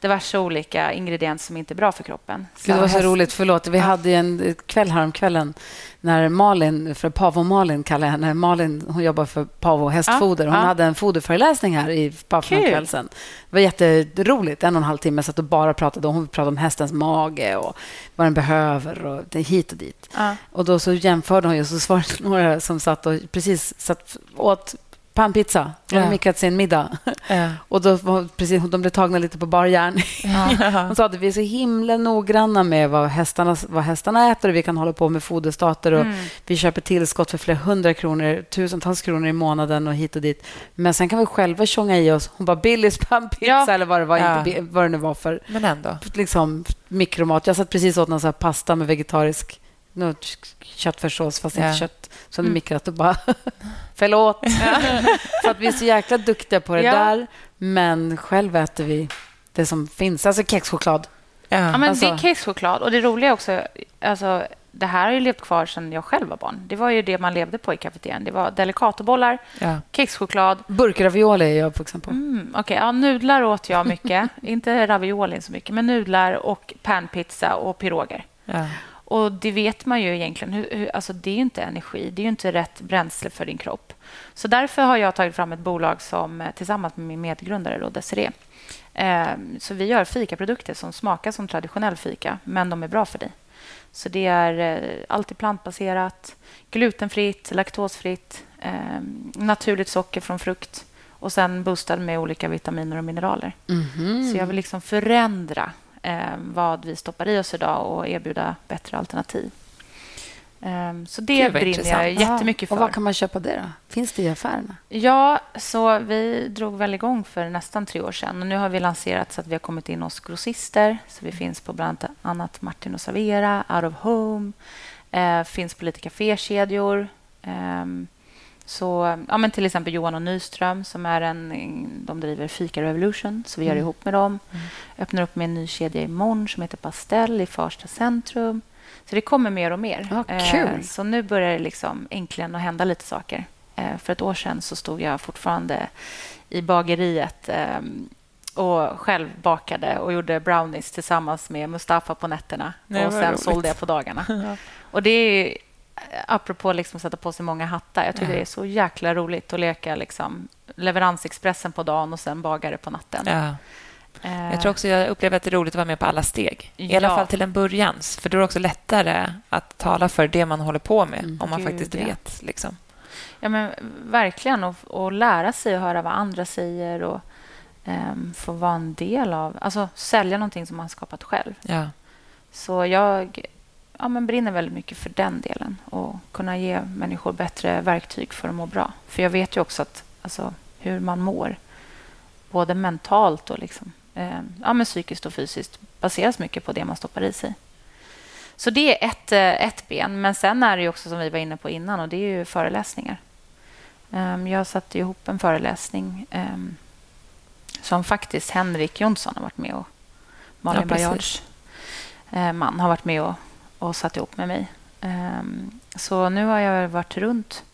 diverse olika ingredienser som inte är bra för kroppen. Gud, det var så häst- roligt. Förlåt. Vi hade ju en kväll häromkvällen när Malin, för Pavo-Malin kallar jag henne. Malin hon jobbar för Pavo hästfoder. Hon Ja, hade en foderföreläsning här i Pavo för en Kul. kväll sedan. Det var jätteroligt. En och en halv timme. Satt och bara pratade. Hon pratade om hästens mage och vad den behöver och det hit och dit. Ja. Och då så jämförde hon ju, så var det några som satt och precis satt åt pannpizza. De hade Ja. mikrat sin middag. Ja. Och då precis, de blev tagna lite på bar järn. Hon sa att vi är så himla noggranna med vad hästarna, vad hästarna äter och vi kan hålla på med foderstater och Mm. vi köper tillskott för flera hundra kronor, tusentals kronor i månaden och hit och dit. Men sen kan vi själva tjonga i oss. Hon bara Billys pannpizza Ja. eller vad det, var, Ja. inte, vad det nu var för Men ändå. liksom, mikromat. Jag satt precis åt någon så här pasta med vegetarisk köttfärssås, fast Ja. inte kött. Så hade Mm. mikrat och bara... Förlåt. för att vi är så jäkla duktiga på det Ja. där. Men själv äter vi det som finns. Alltså kexchoklad. Ja. Ja, men Alltså- Det är kexchoklad. Och det roliga är också... Alltså, det här har ju levt kvar sedan jag själv var barn. Det var ju det man levde på i kafeterian. Det var delicatobollar, Ja. kexchoklad. Burkravioli är jag uppvuxen på. Mm, Okej, ja, nudlar åt jag mycket. Inte ravioli så mycket, men nudlar och panpizza och piroger. Ja. Och det vet man ju egentligen. Hur, hur, alltså det är ju inte energi. Det är ju inte rätt bränsle för din kropp. Så därför har jag tagit fram ett bolag som eh, tillsammans med min medgrundare då, Desiree. Eh, så vi gör fikaprodukter som smakar som traditionell fika, men de är bra för dig. Så det är eh, alltid plantbaserat, glutenfritt, laktosfritt, eh, naturligt socker från frukt och sen boostad med olika vitaminer och mineraler. Mhm. Så jag vill liksom förändra vad vi stoppar i oss idag och erbjuda bättre alternativ. Eh, så det Gud, brinner jag intressant. jättemycket för. Och vad kan man köpa det då? Finns det i affärerna? Ja, så vi drog väl igång för nästan tre år sedan. Och nu har vi lanserat så att vi har kommit in hos grossister. Så vi finns på bland annat Martin och Servera, Out of Home. Eh, finns på lite kafékedjor. Ehm, så, ja, men till exempel Johan och Nyström som är en, de driver Fika Revolution, så vi gör Mm. ihop med dem. Mm. Öppnar upp med en ny kedja imorgon som heter Pastell i Farsta centrum. Så det kommer mer och mer. Ja, Eh, så nu börjar det liksom äntligen att hända lite saker. Eh, för ett år sedan så stod jag fortfarande i bageriet eh, och själv bakade och gjorde brownies tillsammans med Mustafa på nätterna. Nej, och sen roligt. sålde jag på dagarna. Och det är apropå liksom att sätta på sig många hattar. Jag tycker Ja. det är så jäkla roligt att leka liksom leveransexpressen på dagen och sen bagare på natten. Ja. Eh, Jag tror också jag upplever att det är roligt att vara med på alla steg. I alla Ja. fall till en början. För då är det också lättare att tala för det man håller på med, Mm. om man Gud, faktiskt vet. Liksom. Ja, men verkligen. Och, och lära sig att höra vad andra säger och um, få vara en del av... Alltså sälja någonting som man skapat själv. Ja. Så jag ja, men brinner väldigt mycket för den delen och kunna ge människor bättre verktyg för att må bra. För jag vet ju också att alltså, hur man mår, både mentalt och liksom, eh, ja, men psykiskt och fysiskt, baseras mycket på det man stoppar i sig. Så det är ett, eh, ett ben. Men sen är det också som vi var inne på innan och det är ju föreläsningar. Um, jag satte ihop en föreläsning um, som faktiskt Henrik Jonsson har varit med och Malin ja, Bajards uh, man har varit med och, och satt ihop med mig. Um, så nu har jag varit runt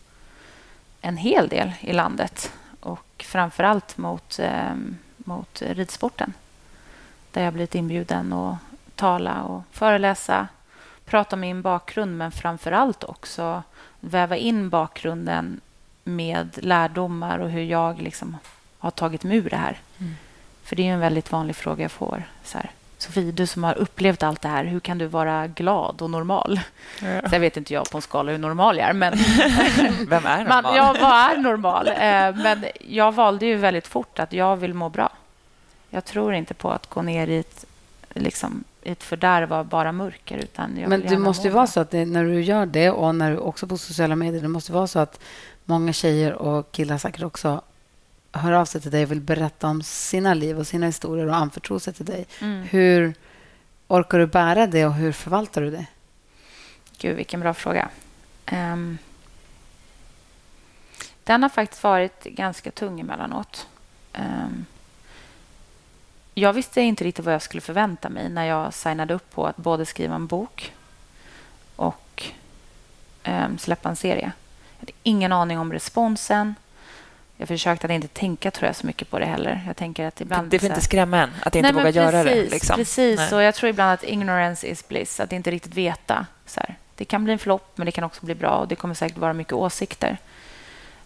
en hel del i landet och framför allt mot, mot ridsporten där jag blivit inbjuden att tala och föreläsa prata om min bakgrund men framför allt också väva in bakgrunden med lärdomar och hur jag liksom har tagit mig ur det här. Mm. För det är en väldigt vanlig fråga jag får. Så här, Sofie, du som har upplevt allt det här, hur kan du vara glad och normal? Ja. Sen vet inte jag på en skala hur normal jag är. Men Vem är normal? Man, ja, vad är normal? Eh, men jag valde ju väldigt fort att jag vill må bra. Jag tror inte på att gå ner i ett liksom, ett fördärv av bara mörker. Utan Men det måste ju vara så att det, när du gör det och när du också på sociala medier, det måste vara så att många tjejer och killar säkert också hör av sig till dig och vill berätta om sina liv och sina historier och anförtro sig till dig. Mm. Hur orkar du bära det och hur förvaltar du det? Gud, vilken bra fråga. Um, den har faktiskt varit ganska tung emellanåt. Um, jag visste inte riktigt vad jag skulle förvänta mig när jag signade upp på att både skriva en bok och um, släppa en serie. Jag hade ingen aning om responsen. Jag försökte att inte tänka tror jag, så mycket på det heller. Jag tänker att ibland... Det får inte skrämma en att inte Nej, våga göra det. Liksom. Precis. Och jag tror ibland att ignorance is bliss. Att inte riktigt veta. Så här. Det kan bli en flopp, men det kan också bli bra. Och Det kommer säkert vara mycket åsikter.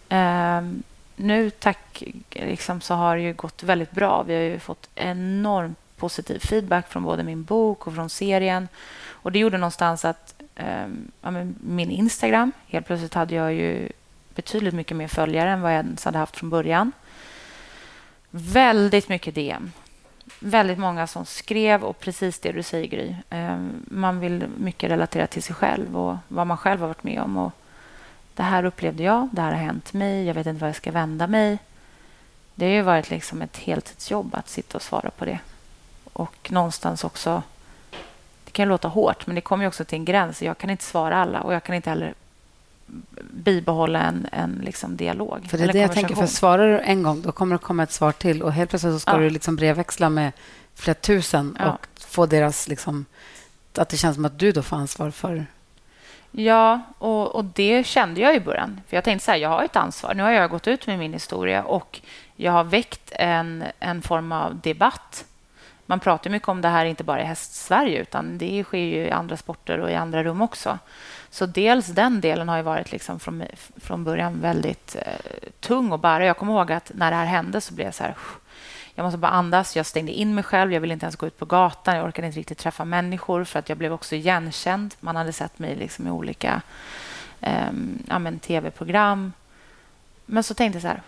Um, nu, tack, liksom, så har det ju gått väldigt bra. Vi har ju fått enormt positiv feedback från både min bok och från serien. Och Det gjorde någonstans att um, ja, min Instagram... Helt plötsligt hade jag ju betydligt mycket mer följare än vad jag ens hade haft från början. Väldigt mycket DM. Väldigt många som skrev och precis det du säger, Gry. Ehm, man vill mycket relatera till sig själv och vad man själv har varit med om. Och det här upplevde jag, det här har hänt mig, jag vet inte var jag ska vända mig. Det har ju varit liksom ett heltidsjobb att sitta och svara på det. Och någonstans också... Det kan låta hårt, men det kommer också till en gräns. Jag kan inte svara alla och jag kan inte heller bibehålla en, en liksom dialog. För det är det jag tänker, för svarar du en gång, då kommer det komma ett svar till och helt plötsligt så ska ja. du liksom brevväxla med flera tusen ja. och få deras... Liksom, att det känns som att du då får ansvar för Ja, och, och det kände jag i början. För Jag tänkte så här, jag har ett ansvar. Nu har jag gått ut med min historia och jag har väckt en, en form av debatt. Man pratar mycket om det här, inte bara i häst-Sverige, utan det sker ju i andra sporter och i andra rum också. Så dels den delen har ju varit liksom från, från början väldigt eh, tung att bära. Jag kommer ihåg att när det här hände så blev jag så här... Jag måste bara andas. Jag stängde in mig själv. Jag ville inte ens gå ut på gatan. Jag orkade inte riktigt träffa människor för att jag blev också igenkänd. Man hade sett mig liksom i olika eh, ja, tv-program. Men så tänkte jag så här...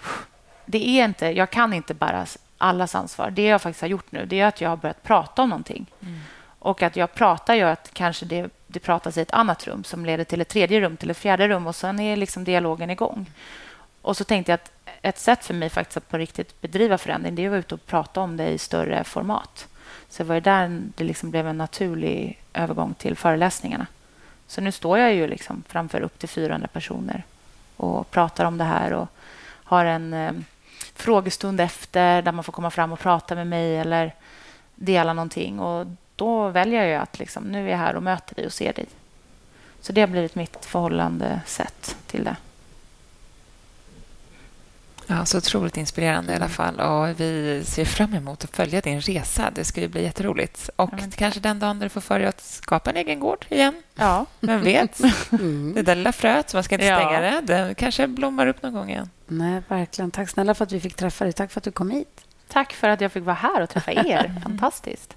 Det är inte, jag kan inte bära allas ansvar. Det jag faktiskt har gjort nu det är att jag har börjat prata om någonting. Mm. Och att jag pratar gör att kanske det, det pratas i ett annat rum som leder till ett tredje rum, till ett fjärde rum och sen är liksom dialogen igång. Och så tänkte jag att ett sätt för mig faktiskt att på riktigt bedriva förändring det är att vara ute och prata om det i större format. Så det var där det liksom blev en naturlig övergång till föreläsningarna. Så nu står jag ju liksom framför upp till 400 personer och pratar om det här och har en eh, frågestund efter där man får komma fram och prata med mig eller dela någonting. Och då väljer jag att liksom, nu är jag här och möter dig och ser dig. Så det har blivit mitt förhållande sätt till det. Ja, så otroligt inspirerande i alla mm. fall. Och Vi ser fram emot att följa din resa. Det ska ju bli jätteroligt. Och ja, kanske den dagen du får för dig att skapa en egen gård igen. Ja. Vem vet? Mm. Det där lilla fröet, man ska inte stänga ja. det. Det kanske blommar upp någon gång igen. Nej, verkligen. Tack snälla för att vi fick träffa dig. Tack för att du kom hit. Tack för att jag fick vara här och träffa er. Fantastiskt.